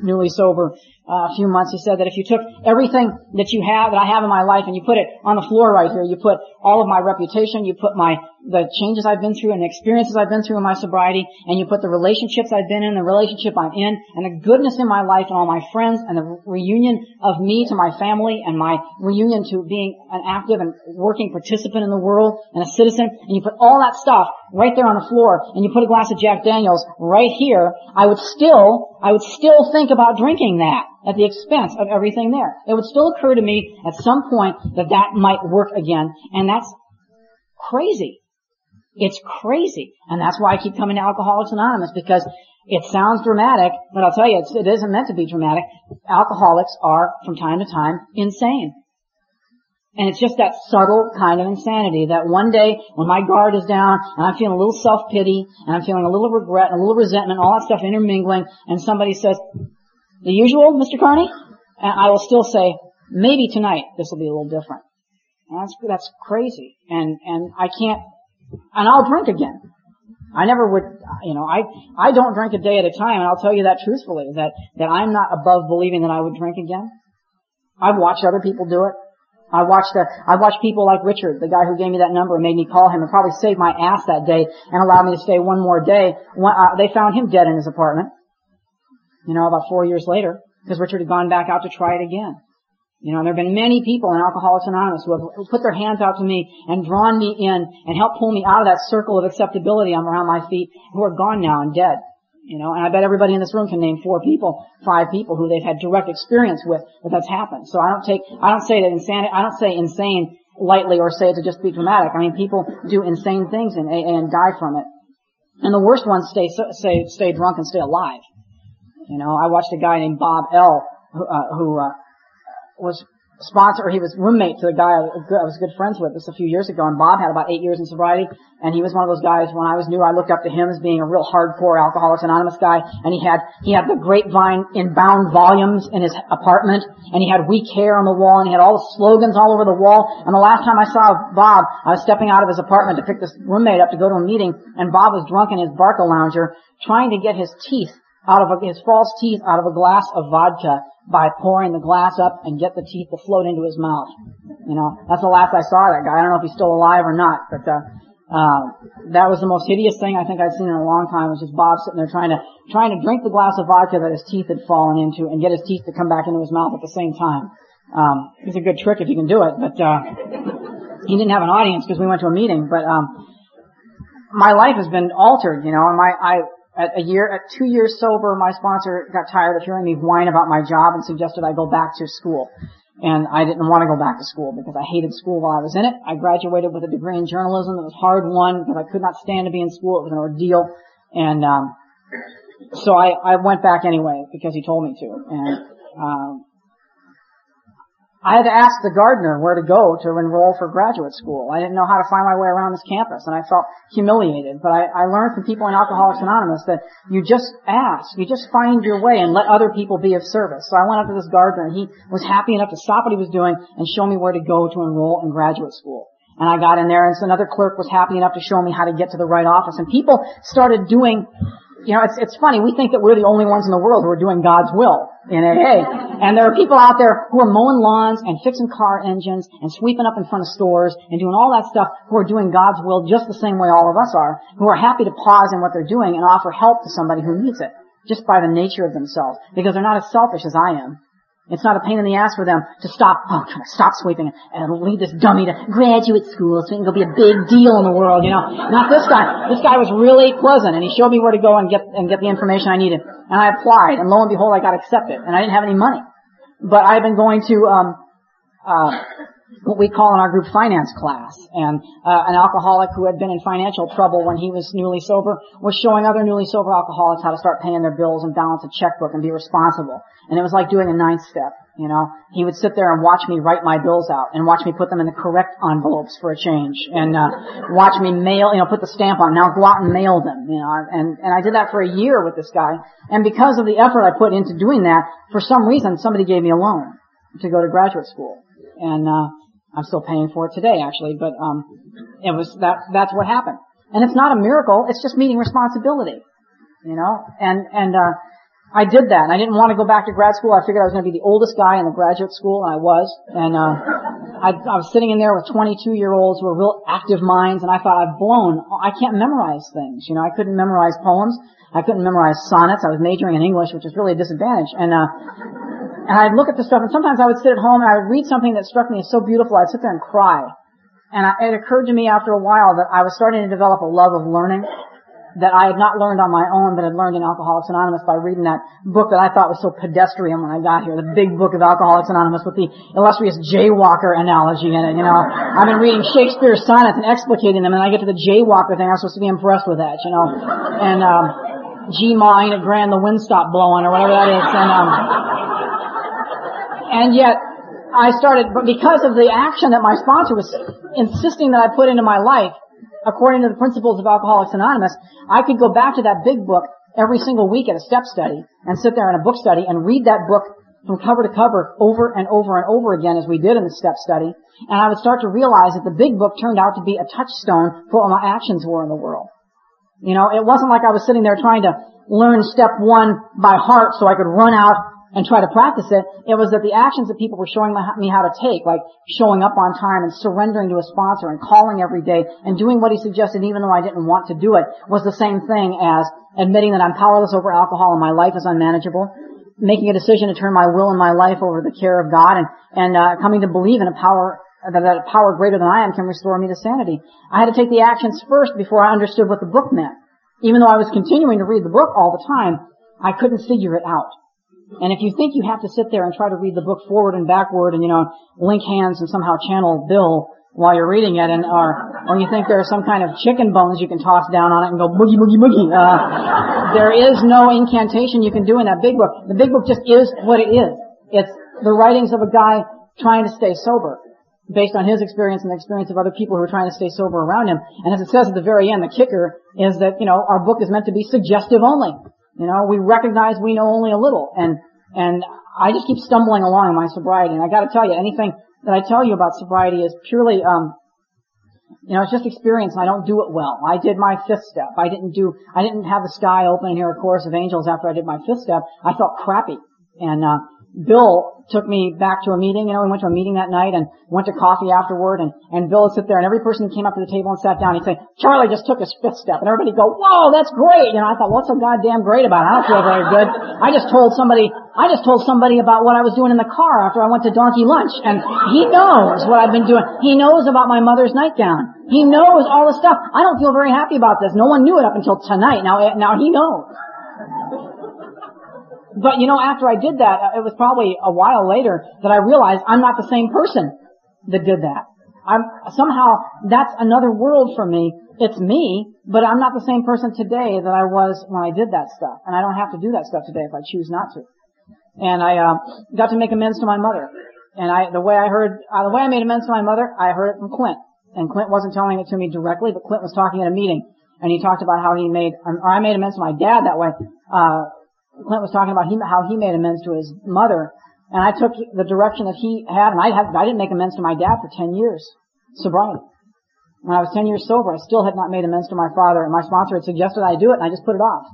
newly sober uh, a few months, he said that if you took everything that you have, that I have in my life, and you put it on the floor right here, you put all of my reputation, you put my the changes I've been through and the experiences I've been through in my sobriety, and you put the relationships I've been in, the relationship I'm in, and the goodness in my life and all my friends, and the reunion of me to my family, and my reunion to being an active and working participant in the world, and a citizen, and you put all that stuff right there on the floor, and you put a glass of Jack Daniels right here, I would still, I would still think about drinking that at the expense of everything there. It would still occur to me at some point that that might work again, and that's crazy. It's crazy. And that's why I keep coming to Alcoholics Anonymous because it sounds dramatic, but I'll tell you, it isn't meant to be dramatic. Alcoholics are, from time to time, insane. And it's just that subtle kind of insanity that one day when my guard is down and I'm feeling a little self-pity and I'm feeling a little regret and a little resentment, all that stuff intermingling, and somebody says, the usual, Mr. Carney? And I will still say, maybe tonight this will be a little different. And that's, that's crazy. And, and I can't and I'll drink again. I never would, you know, I, I don't drink a day at a time, and I'll tell you that truthfully, that, that I'm not above believing that I would drink again. I've watched other people do it. I watched, uh, I watched people like Richard, the guy who gave me that number and made me call him and probably saved my ass that day and allowed me to stay one more day. When, uh, they found him dead in his apartment. You know, about four years later, because Richard had gone back out to try it again. You know, and there have been many people in Alcoholics Anonymous who have put their hands out to me and drawn me in and helped pull me out of that circle of acceptability I'm around my feet who are gone now and dead. You know, and I bet everybody in this room can name four people, five people who they've had direct experience with that that's happened. So I don't take, I don't say that insanity, I don't say insane lightly or say it to just be dramatic. I mean, people do insane things and, and die from it. And the worst ones stay, stay, stay drunk and stay alive. You know, I watched a guy named Bob L. who, uh, who uh, was sponsor, or he was roommate to the guy I was good friends with this a few years ago, and Bob had about eight years in sobriety, and he was one of those guys, when I was new, I looked up to him as being a real hardcore Alcoholics Anonymous guy, and he had, he had the grapevine in bound volumes in his apartment, and he had We Care on the wall, and he had all the slogans all over the wall, and the last time I saw Bob, I was stepping out of his apartment to pick this roommate up to go to a meeting, and Bob was drunk in his Barca lounger, trying to get his teeth out of a, his false teeth out of a glass of vodka by pouring the glass up and get the teeth to float into his mouth. You know, that's the last I saw that guy. I don't know if he's still alive or not, but uh, Uh, that was the most hideous thing I think I'd seen in a long time. Was just Bob sitting there trying to trying to drink the glass of vodka that his teeth had fallen into and get his teeth to come back into his mouth at the same time. Um, it's a good trick if you can do it, but uh, he didn't have an audience because we went to a meeting. But um, my life has been altered, you know. And my I at a year at two years sober, my sponsor got tired of hearing me whine about my job and suggested I go back to school. And I didn't want to go back to school because I hated school while I was in it. I graduated with a degree in journalism that was hard won because I could not stand to be in school. It was an ordeal. And, um, so I, I went back anyway because he told me to. And, um, I had to ask the gardener where to go to enroll for graduate school. I didn't know how to find my way around this campus and I felt humiliated. But I, I learned from people in Alcoholics Anonymous that you just ask, you just find your way and let other people be of service. So I went up to this gardener and he was happy enough to stop what he was doing and show me where to go to enroll in graduate school. And I got in there and another clerk was happy enough to show me how to get to the right office. And people started doing you know, it's, it's funny. We think that we're the only ones in the world who are doing God's will in AA. Uh, and there are people out there who are mowing lawns and fixing car engines and sweeping up in front of stores and doing all that stuff who are doing God's will just the same way all of us are, who are happy to pause in what they're doing and offer help to somebody who needs it just by the nature of themselves because they're not as selfish as I am. It's not a pain in the ass for them to stop, oh, stop sweeping and lead this dummy to graduate school so he can go be a big deal in the world, you know. Not this guy. This guy was really pleasant and he showed me where to go and get, and get the information I needed. And I applied and lo and behold I got accepted and I didn't have any money. But I've been going to, um, uh, what we call in our group finance class. And uh, an alcoholic who had been in financial trouble when he was newly sober was showing other newly sober alcoholics how to start paying their bills and balance a checkbook and be responsible. And it was like doing a ninth step. You know, he would sit there and watch me write my bills out and watch me put them in the correct envelopes for a change and uh, watch me mail, you know, put the stamp on. Now go out and mail them. You know, and and I did that for a year with this guy. And because of the effort I put into doing that, for some reason somebody gave me a loan to go to graduate school. And uh, I'm still paying for it today, actually, but um, it was that. That's what happened, and it's not a miracle. It's just meeting responsibility, you know. And and uh, I did that, and I didn't want to go back to grad school. I figured I was going to be the oldest guy in the graduate school, and I was. And uh, I, I was sitting in there with 22 year olds who were real active minds, and I thought I've blown. I can't memorize things, you know. I couldn't memorize poems. I couldn't memorize sonnets. I was majoring in English, which is really a disadvantage. And uh, and I'd look at the stuff, and sometimes I would sit at home and I would read something that struck me as so beautiful, I'd sit there and cry. And I, it occurred to me after a while that I was starting to develop a love of learning that I had not learned on my own, but had learned in Alcoholics Anonymous by reading that book that I thought was so pedestrian when I got here, the big book of Alcoholics Anonymous with the illustrious jaywalker analogy in it, you know. I've been reading Shakespeare's sonnets and explicating them, and I get to the jaywalker thing, I'm supposed to be impressed with that, you know. And, um, G ma ain't it grand, the wind stopped blowing, or whatever that is, and, um, and yet, I started, but because of the action that my sponsor was insisting that I put into my life, according to the principles of Alcoholics Anonymous, I could go back to that big book every single week at a step study and sit there in a book study and read that book from cover to cover over and over and over again as we did in the step study. And I would start to realize that the big book turned out to be a touchstone for what my actions were in the world. You know, it wasn't like I was sitting there trying to learn step one by heart so I could run out and try to practice it, it was that the actions that people were showing me how to take, like showing up on time and surrendering to a sponsor and calling every day and doing what he suggested even though I didn't want to do it, was the same thing as admitting that I'm powerless over alcohol and my life is unmanageable, making a decision to turn my will and my life over the care of God and, and uh, coming to believe in a power that a power greater than I am can restore me to sanity. I had to take the actions first before I understood what the book meant. Even though I was continuing to read the book all the time, I couldn't figure it out. And if you think you have to sit there and try to read the book forward and backward and, you know, link hands and somehow channel Bill while you're reading it and, or, or you think there's some kind of chicken bones you can toss down on it and go boogie boogie boogie, uh, there is no incantation you can do in that big book. The big book just is what it is. It's the writings of a guy trying to stay sober based on his experience and the experience of other people who are trying to stay sober around him. And as it says at the very end, the kicker is that, you know, our book is meant to be suggestive only. You know, we recognize we know only a little. And, and I just keep stumbling along in my sobriety. And I gotta tell you, anything that I tell you about sobriety is purely, um, you know, it's just experience I don't do it well. I did my fifth step. I didn't do, I didn't have the sky open and hear a chorus of angels after I did my fifth step. I felt crappy. And, uh, Bill took me back to a meeting, you know, we went to a meeting that night and went to coffee afterward and, and Bill would sit there and every person who came up to the table and sat down, he'd say, Charlie just took his fifth step and everybody go, whoa, that's great. You know, I thought, what's so goddamn great about it? I don't feel very good. I just told somebody, I just told somebody about what I was doing in the car after I went to donkey lunch and he knows what I've been doing. He knows about my mother's nightgown. He knows all the stuff. I don't feel very happy about this. No one knew it up until tonight. Now, now he knows. But you know, after I did that, it was probably a while later that I realized I'm not the same person that did that. I'm, somehow that's another world for me. It's me, but I'm not the same person today that I was when I did that stuff. And I don't have to do that stuff today if I choose not to. And I, uh, got to make amends to my mother. And I, the way I heard, uh, the way I made amends to my mother, I heard it from Clint. And Clint wasn't telling it to me directly, but Clint was talking at a meeting. And he talked about how he made, or I made amends to my dad that way, uh, Clint was talking about he, how he made amends to his mother, and I took the direction that he had, and I had, I didn't make amends to my dad for 10 years, sobriety. When I was 10 years sober, I still had not made amends to my father, and my sponsor had suggested I do it, and I just put it off,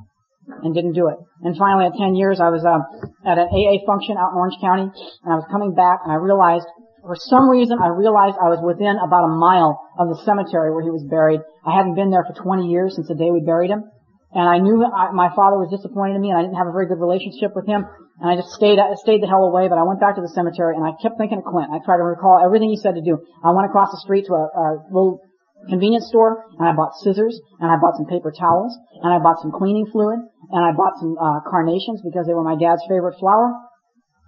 and didn't do it. And finally, at 10 years, I was, uh, at an AA function out in Orange County, and I was coming back, and I realized, for some reason, I realized I was within about a mile of the cemetery where he was buried. I hadn't been there for 20 years since the day we buried him. And I knew I, my father was disappointed in me and I didn't have a very good relationship with him. And I just stayed, stayed the hell away, but I went back to the cemetery and I kept thinking of Clint. I tried to recall everything he said to do. I went across the street to a, a little convenience store and I bought scissors and I bought some paper towels and I bought some cleaning fluid and I bought some uh, carnations because they were my dad's favorite flower.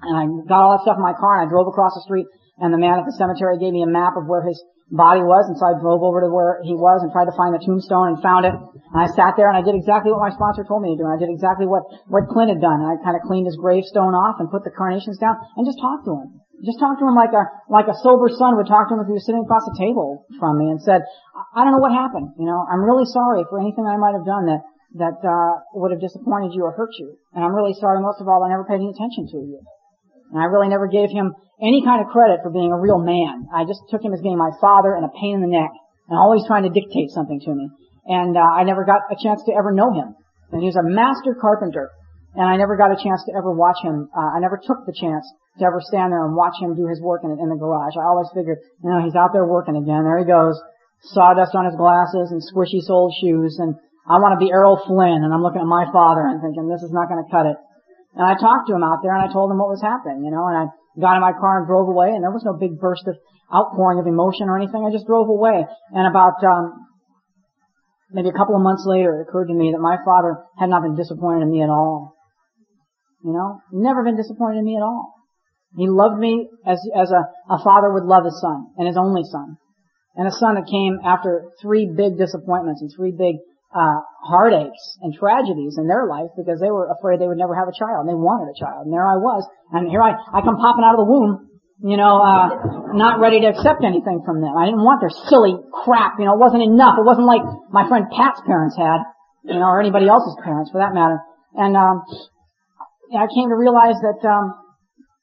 And I got all that stuff in my car and I drove across the street and the man at the cemetery gave me a map of where his body was, and so I drove over to where he was and tried to find the tombstone and found it. And I sat there and I did exactly what my sponsor told me to do. And I did exactly what, what Clint had done. And I kind of cleaned his gravestone off and put the carnations down and just talked to him. Just talked to him like a, like a sober son would talk to him if he was sitting across the table from me and said, I don't know what happened. You know, I'm really sorry for anything I might have done that, that, uh, would have disappointed you or hurt you. And I'm really sorry most of all I never paid any attention to you. And I really never gave him any kind of credit for being a real man. I just took him as being my father and a pain in the neck and always trying to dictate something to me. And uh, I never got a chance to ever know him. And he was a master carpenter. And I never got a chance to ever watch him. Uh, I never took the chance to ever stand there and watch him do his work in, in the garage. I always figured, you know, he's out there working again. There he goes. Sawdust on his glasses and squishy soled shoes. And I want to be Errol Flynn. And I'm looking at my father and thinking, this is not going to cut it. And I talked to him out there and I told him what was happening, you know, and I got in my car and drove away and there was no big burst of outpouring of emotion or anything. I just drove away. And about, um, maybe a couple of months later, it occurred to me that my father had not been disappointed in me at all. You know, never been disappointed in me at all. He loved me as, as a, a father would love his son and his only son. And a son that came after three big disappointments and three big uh, heartaches and tragedies in their life because they were afraid they would never have a child. And they wanted a child. And there I was. And here I, I come popping out of the womb, you know, uh, not ready to accept anything from them. I didn't want their silly crap, you know, it wasn't enough. It wasn't like my friend Pat's parents had, you know, or anybody else's parents for that matter. And, um, I came to realize that, um,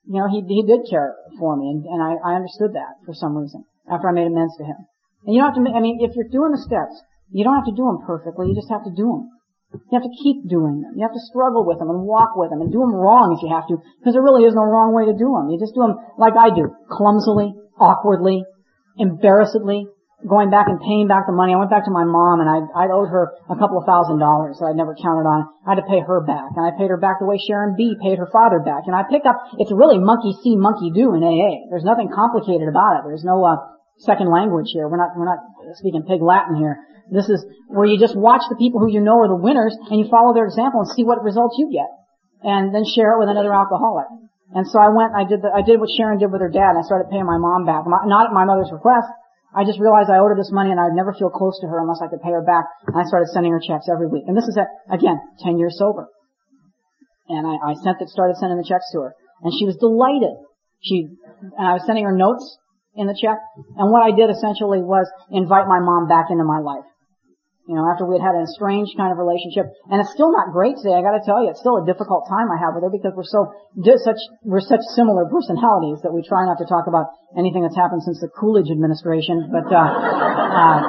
you know, he, he did care for me and, and I, I understood that for some reason after I made amends to him. And you don't have to, I mean, if you're doing the steps, you don't have to do them perfectly. You just have to do them. You have to keep doing them. You have to struggle with them and walk with them and do them wrong if you have to, because there really is no wrong way to do them. You just do them like I do, clumsily, awkwardly, embarrassedly, going back and paying back the money. I went back to my mom and I I owed her a couple of thousand dollars that I'd never counted on. I had to pay her back, and I paid her back the way Sharon B paid her father back. And I picked up. It's really monkey see, monkey do in AA. There's nothing complicated about it. There's no uh, second language here. We're not we're not speaking pig Latin here. This is where you just watch the people who you know are the winners and you follow their example and see what results you get. And then share it with another alcoholic. And so I went, I did the, I did what Sharon did with her dad and I started paying my mom back. Not at my mother's request. I just realized I owed her this money and I'd never feel close to her unless I could pay her back. And I started sending her checks every week. And this is at, again, 10 years sober. And I, I sent it, started sending the checks to her. And she was delighted. She, and I was sending her notes in the check. And what I did essentially was invite my mom back into my life. You know, after we had had an estranged kind of relationship, and it's still not great today. I got to tell you, it's still a difficult time I have with her because we're so such we're such similar personalities that we try not to talk about anything that's happened since the Coolidge administration. But uh, uh,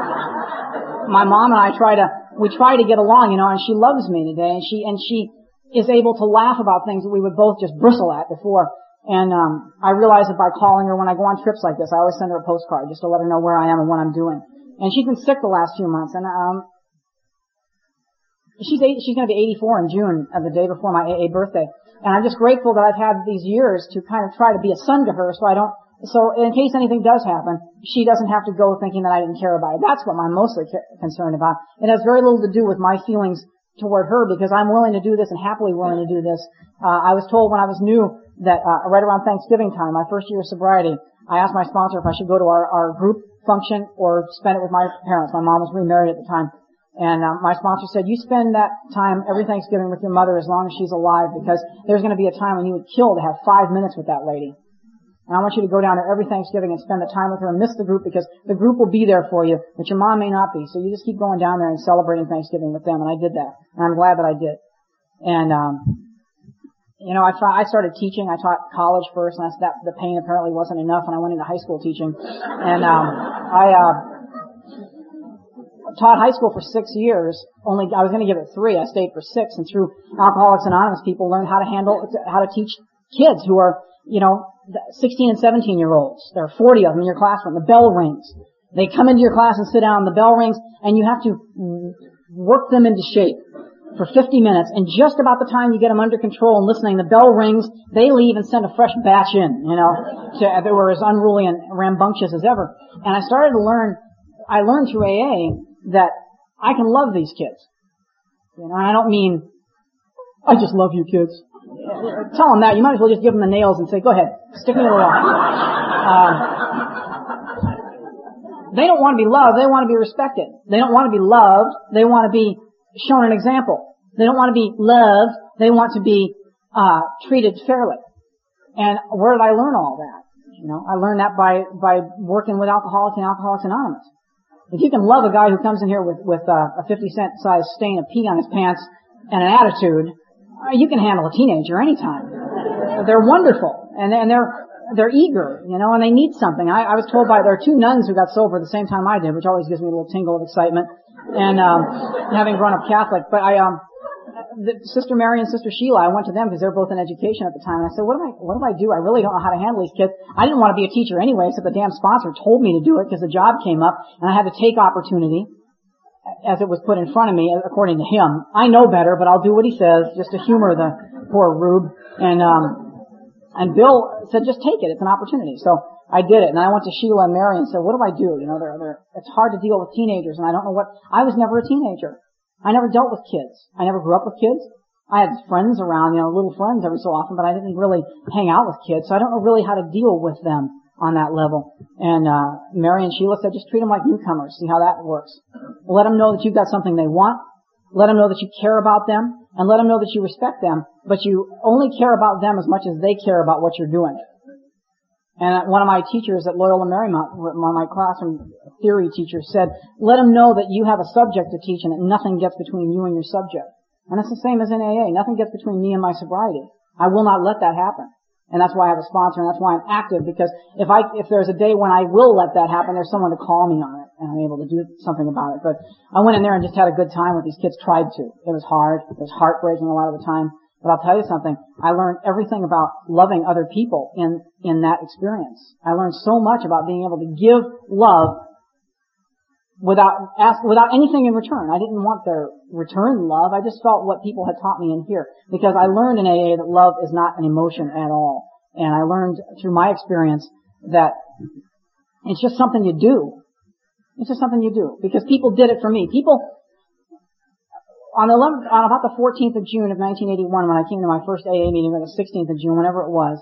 my mom and I try to we try to get along, you know, and she loves me today, and she and she is able to laugh about things that we would both just bristle at before. And um, I realized that by calling her when I go on trips like this, I always send her a postcard just to let her know where I am and what I'm doing. And she's been sick the last few months, and um, she's eight, she's going to be 84 in June, uh, the day before my AA birthday. And I'm just grateful that I've had these years to kind of try to be a son to her, so I don't. So in case anything does happen, she doesn't have to go thinking that I didn't care about it. That's what I'm mostly concerned about. It has very little to do with my feelings toward her because I'm willing to do this and happily willing to do this. Uh, I was told when I was new that uh, right around Thanksgiving time, my first year of sobriety, I asked my sponsor if I should go to our, our group function or spend it with my parents. My mom was remarried at the time. And uh, my sponsor said, you spend that time every Thanksgiving with your mother as long as she's alive because there's going to be a time when you would kill to have five minutes with that lady. And I want you to go down there every Thanksgiving and spend the time with her and miss the group because the group will be there for you, but your mom may not be. So you just keep going down there and celebrating Thanksgiving with them. And I did that. And I'm glad that I did. And, um, you know, I, I started teaching. I taught college first, and that the pain apparently wasn't enough, and I went into high school teaching. And um, I uh, taught high school for six years. Only I was going to give it three. I stayed for six, and through Alcoholics Anonymous, people learned how to handle how to teach kids who are, you know, 16 and 17 year olds. There are 40 of them in your classroom. The bell rings. They come into your class and sit down. The bell rings, and you have to work them into shape for 50 minutes. And just about the time you get them under control and listening, the bell rings. They leave and send a fresh batch in. You know, to, they were as unruly and rambunctious as ever. And I started to learn. I learned through AA that I can love these kids. You know, I don't mean I just love you kids. Tell them that. You might as well just give them the nails and say, go ahead, stick me to the wall. Um, they don't want to be loved. They want to be respected. They don't want to be loved. They want to be shown an example. They don't want to be loved. They want to be uh, treated fairly. And where did I learn all that? You know, I learned that by by working with alcoholics and Alcoholics Anonymous. If you can love a guy who comes in here with with uh, a 50 cent size stain of pee on his pants and an attitude, uh, you can handle a teenager anytime. They're wonderful, and, and they're they're eager, you know, and they need something. I, I was told by there are two nuns who got sober at the same time I did, which always gives me a little tingle of excitement, and um, having grown up Catholic. But I um, the, Sister Mary and Sister Sheila, I went to them because they're both in education at the time, and I said, what do I what do I do? I really don't know how to handle these kids. I didn't want to be a teacher anyway, except the damn sponsor told me to do it because the job came up, and I had to take opportunity as it was put in front of me, according to him. I know better, but I'll do what he says just to humor the poor rube. And um, and Bill said, just take it. It's an opportunity. So I did it, and I went to Sheila and Mary and said, what do I do? You know, they're, they're, it's hard to deal with teenagers, and I don't know what. I was never a teenager. I never dealt with kids. I never grew up with kids. I had friends around, you know, little friends every so often, but I didn't really hang out with kids, so I don't know really how to deal with them on that level. And uh, Mary and Sheila said, just treat them like newcomers. See how that works. Let them know that you've got something they want. Let them know that you care about them, and let them know that you respect them. But you only care about them as much as they care about what you're doing. And one of my teachers at Loyola Marymount, one of my classroom theory teachers, said, "Let them know that you have a subject to teach, and that nothing gets between you and your subject." And it's the same as in AA. Nothing gets between me and my sobriety. I will not let that happen. And that's why I have a sponsor and that's why I'm active because if I, if there's a day when I will let that happen, there's someone to call me on it and I'm able to do something about it. But I went in there and just had a good time with these kids, tried to. It was hard. It was heartbreaking a lot of the time. But I'll tell you something. I learned everything about loving other people in, in that experience. I learned so much about being able to give love without ask, without anything in return. I didn't want their return love. I just felt what people had taught me in here because I learned in AA that love is not an emotion at all. And I learned through my experience that it's just something you do. It's just something you do because people did it for me. People on the 11th, on about the 14th of June of 1981 when I came to my first AA meeting or the 16th of June, whenever it was,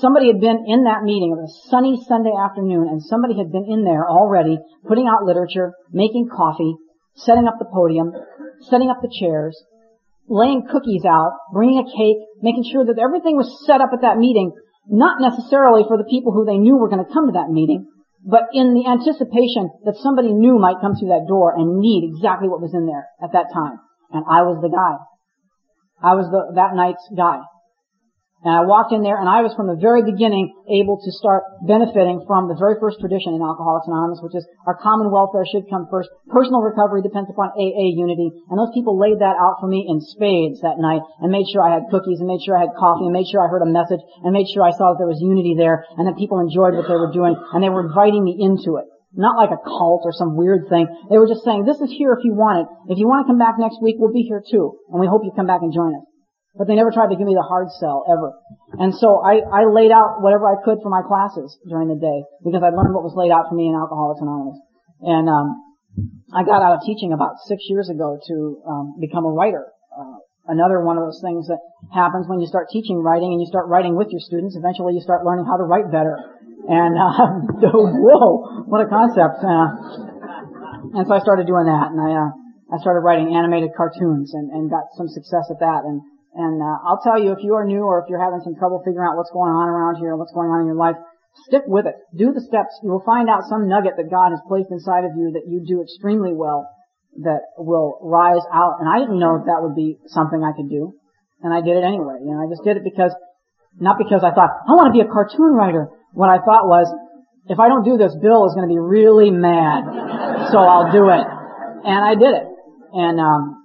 somebody had been in that meeting. It was a sunny Sunday afternoon, and somebody had been in there already, putting out literature, making coffee, setting up the podium, setting up the chairs, laying cookies out, bringing a cake, making sure that everything was set up at that meeting, not necessarily for the people who they knew were going to come to that meeting, but in the anticipation that somebody new might come through that door and need exactly what was in there at that time. And I was the guy. I was the, that night's guy. And I walked in there and I was from the very beginning able to start benefiting from the very first tradition in Alcoholics Anonymous, which is our common welfare should come first. Personal recovery depends upon AA unity. And those people laid that out for me in spades that night and made sure I had cookies and made sure I had coffee and made sure I heard a message and made sure I saw that there was unity there and that people enjoyed what they were doing and they were inviting me into it. Not like a cult or some weird thing. They were just saying, this is here if you want it. If you want to come back next week, we'll be here too. And we hope you come back and join us. But they never tried to give me the hard sell ever. And so I, I laid out whatever I could for my classes during the day because I learned what was laid out for me in Alcoholics Anonymous. And um, I got out of teaching about six years ago to um, become a writer. Uh, another one of those things that happens when you start teaching writing and you start writing with your students. Eventually, you start learning how to write better. And uh, whoa, what a concept! Uh, and so I started doing that, and I uh, I started writing animated cartoons and, and got some success at that. And and uh, I'll tell you, if you are new or if you're having some trouble figuring out what's going on around here, what's going on in your life, stick with it. Do the steps. You will find out some nugget that God has placed inside of you that you do extremely well that will rise out. And I didn't know if that would be something I could do. And I did it anyway. You know, I just did it because, not because I thought, I want to be a cartoon writer. What I thought was, if I don't do this, Bill is going to be really mad. So I'll do it. And I did it. And, um,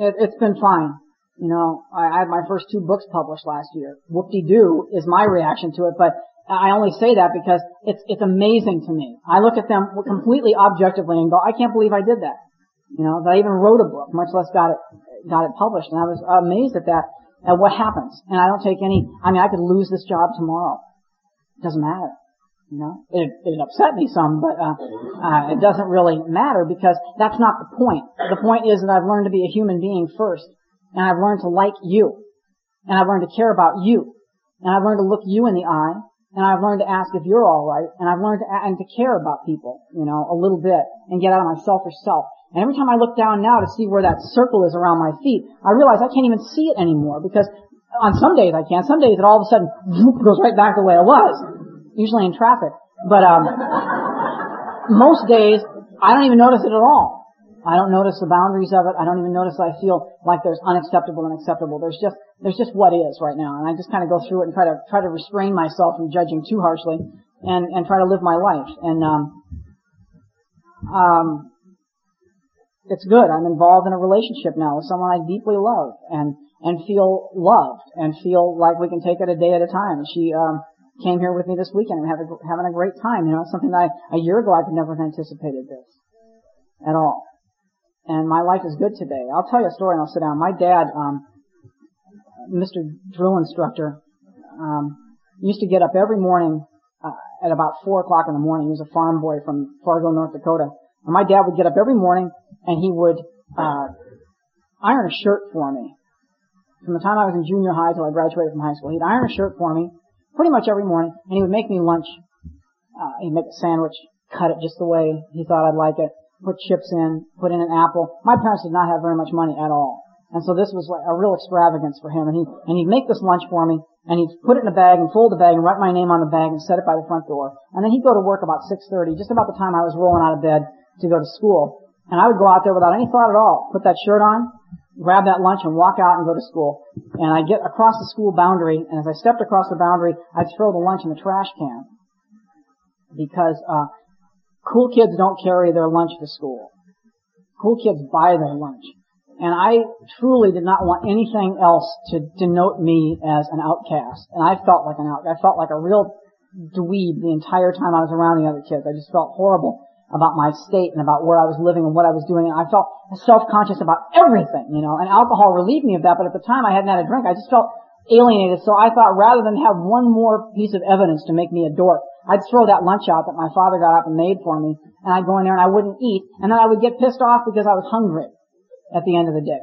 it, has been fine. You know, I, I had my first two books published last year. Whoop-de-doo is my reaction to it, but I only say that because it's, it's amazing to me. I look at them completely objectively and go, I can't believe I did that. You know, that I even wrote a book, much less got it, got it published. And I was amazed at that, at what happens. And I don't take any, I mean, I could lose this job tomorrow. It doesn't matter. You know, it, it upset me some, but uh, uh, it doesn't really matter because that's not the point. The point is that I've learned to be a human being first, and I've learned to like you, and I've learned to care about you, and I've learned to look you in the eye, and I've learned to ask if you're all right, and I've learned to and to care about people, you know, a little bit, and get out of my selfish self. And every time I look down now to see where that circle is around my feet, I realize I can't even see it anymore because on some days I can. Some days it all of a sudden whoop, goes right back the way it was usually in traffic. But um, most days, I don't even notice it at all. I don't notice the boundaries of it. I don't even notice I feel like there's unacceptable and acceptable. There's just there's just what is right now, and I just kind of go through it and try to try to restrain myself from judging too harshly, and and try to live my life. And um, um, it's good. I'm involved in a relationship now with someone I deeply love, and and feel loved, and feel like we can take it a day at a time. She um, came here with me this weekend and having having a great time. You know, something that I, a year ago I could never have anticipated this at all. And my life is good today. I'll tell you a story and I'll sit down. My dad, um, Mr. Drill Instructor, um, used to get up every morning uh, at about four o'clock in the morning. He was a farm boy from Fargo, North Dakota. And my dad would get up every morning and he would uh, iron a shirt for me. From the time I was in junior high till I graduated from high school, he'd iron a shirt for me pretty much every morning, and he would make me lunch. Uh, he'd make a sandwich, cut it just the way he thought I'd like it, put chips in, put in an apple. My parents did not have very much money at all. And so this was like a real extravagance for him. And he, and he'd make this lunch for me, and he'd put it in a bag and fold the bag and write my name on the bag and set it by the front door. And then he'd go to work about 6.30, just about the time I was rolling out of bed to go to school. And I would go out there without any thought at all, put that shirt on, grab that lunch and walk out and go to school. And I get across the school boundary, and as I stepped across the boundary, I'd throw the lunch in the trash can. Because, uh, cool kids don't carry their lunch to school. Cool kids buy their lunch. And I truly did not want anything else to denote me as an outcast. And I felt like an out, I felt like a real dweeb the entire time I was around the other kids. I just felt horrible about my state and about where I was living and what I was doing. And I felt self-conscious about everything, you know, and alcohol relieved me of that. But at the time I hadn't had a drink. I just felt alienated. So I thought rather than have one more piece of evidence to make me a dork, I'd throw that lunch out that my father got up and made for me. And I'd go in there and I wouldn't eat. And then I would get pissed off because I was hungry at the end of the day.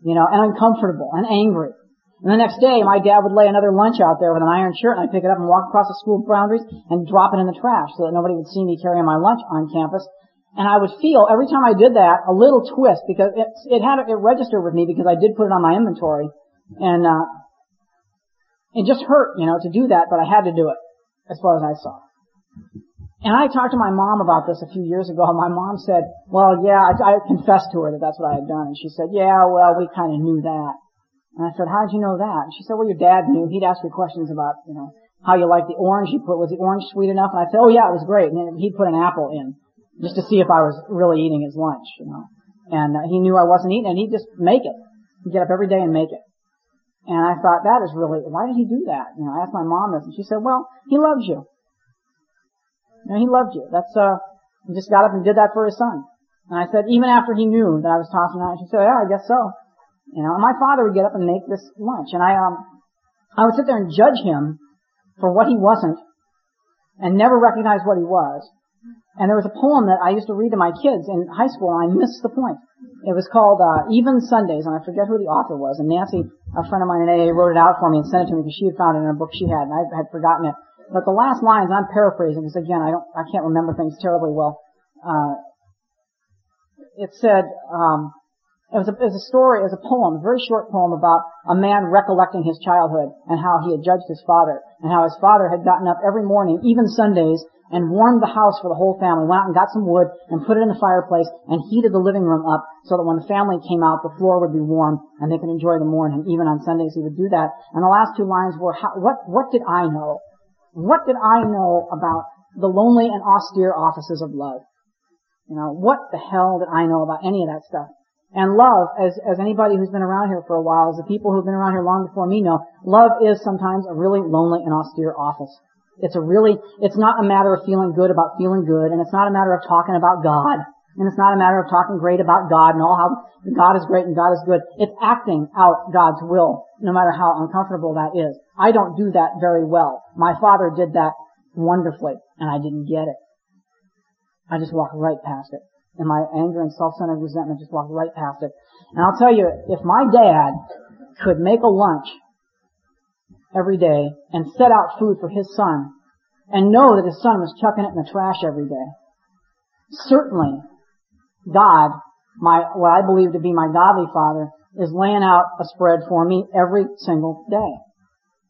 You know, and uncomfortable and angry. And the next day, my dad would lay another lunch out there with an iron shirt, and I'd pick it up and walk across the school boundaries and drop it in the trash so that nobody would see me carrying my lunch on campus. And I would feel every time I did that a little twist because it, it had it registered with me because I did put it on my inventory, and uh, it just hurt, you know, to do that, but I had to do it as far as I saw. And I talked to my mom about this a few years ago. And my mom said, "Well, yeah," I, I confessed to her that that's what I had done, and she said, "Yeah, well, we kind of knew that." And I said, how did you know that? And she said, well, your dad knew. He'd ask me questions about, you know, how you like the orange you put. Was the orange sweet enough? And I said, oh yeah, it was great. And then he'd put an apple in just to see if I was really eating his lunch, you know. And uh, he knew I wasn't eating and he'd just make it. He'd get up every day and make it. And I thought, that is really, why did he do that? You know, I asked my mom this and she said, well, he loves you. You know, he loved you. That's, uh, he just got up and did that for his son. And I said, even after he knew that I was tossing out, she said, yeah, I guess so. You know, and my father would get up and make this lunch, and I, um, I would sit there and judge him for what he wasn't, and never recognize what he was. And there was a poem that I used to read to my kids in high school, and I missed the point. It was called uh, Even Sundays, and I forget who the author was. And Nancy, a friend of mine in AA, wrote it out for me and sent it to me because she had found it in a book she had, and I had forgotten it. But the last lines, I'm paraphrasing because again, I don't, I can't remember things terribly well. Uh, it said, um, it was, a, it was a story, it was a poem, a very short poem about a man recollecting his childhood and how he had judged his father and how his father had gotten up every morning, even Sundays, and warmed the house for the whole family, went out and got some wood and put it in the fireplace and heated the living room up so that when the family came out, the floor would be warm and they could enjoy the morning. Even on Sundays he would do that. And the last two lines were, how, what, what did I know? What did I know about the lonely and austere offices of love? You know, what the hell did I know about any of that stuff? And love, as, as anybody who's been around here for a while, as the people who've been around here long before me know, love is sometimes a really lonely and austere office. It's a really, it's not a matter of feeling good about feeling good, and it's not a matter of talking about God, and it's not a matter of talking great about God and all how God is great and God is good. It's acting out God's will, no matter how uncomfortable that is. I don't do that very well. My father did that wonderfully, and I didn't get it. I just walked right past it. And my anger and self-centered resentment just walked right past it. And I'll tell you, if my dad could make a lunch every day and set out food for his son and know that his son was chucking it in the trash every day, certainly God, my, what I believe to be my godly father, is laying out a spread for me every single day.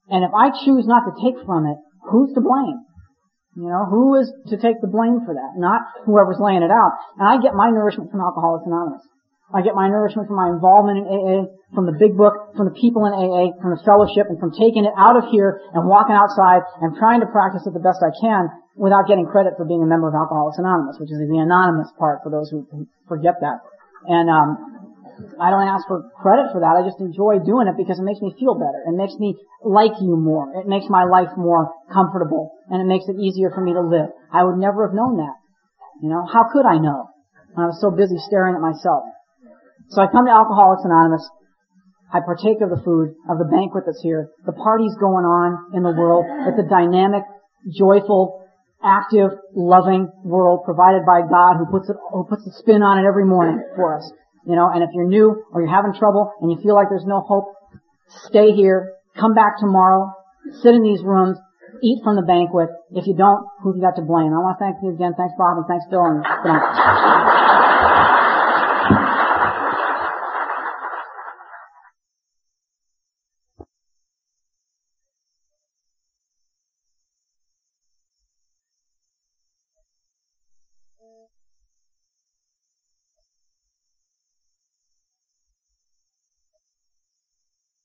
And if I choose not to take from it, who's to blame? You know, who is to take the blame for that? Not whoever's laying it out. And I get my nourishment from Alcoholics Anonymous. I get my nourishment from my involvement in AA, from the big book, from the people in AA, from the fellowship, and from taking it out of here and walking outside and trying to practice it the best I can without getting credit for being a member of Alcoholics Anonymous, which is the anonymous part for those who forget that. And um, I don't ask for credit for that. I just enjoy doing it because it makes me feel better. It makes me like you more. It makes my life more comfortable and it makes it easier for me to live. I would never have known that. You know, how could I know? I was so busy staring at myself. So I come to Alcoholics Anonymous. I partake of the food, of the banquet that's here. The party's going on in the world. It's a dynamic, joyful, active, loving world provided by God who puts it, who puts a spin on it every morning for us. You know, and if you're new or you're having trouble and you feel like there's no hope, stay here, come back tomorrow, sit in these rooms, eat from the banquet. If you don't, who have you got to blame? I want to thank you again. Thanks Bob and thanks Bill and good night.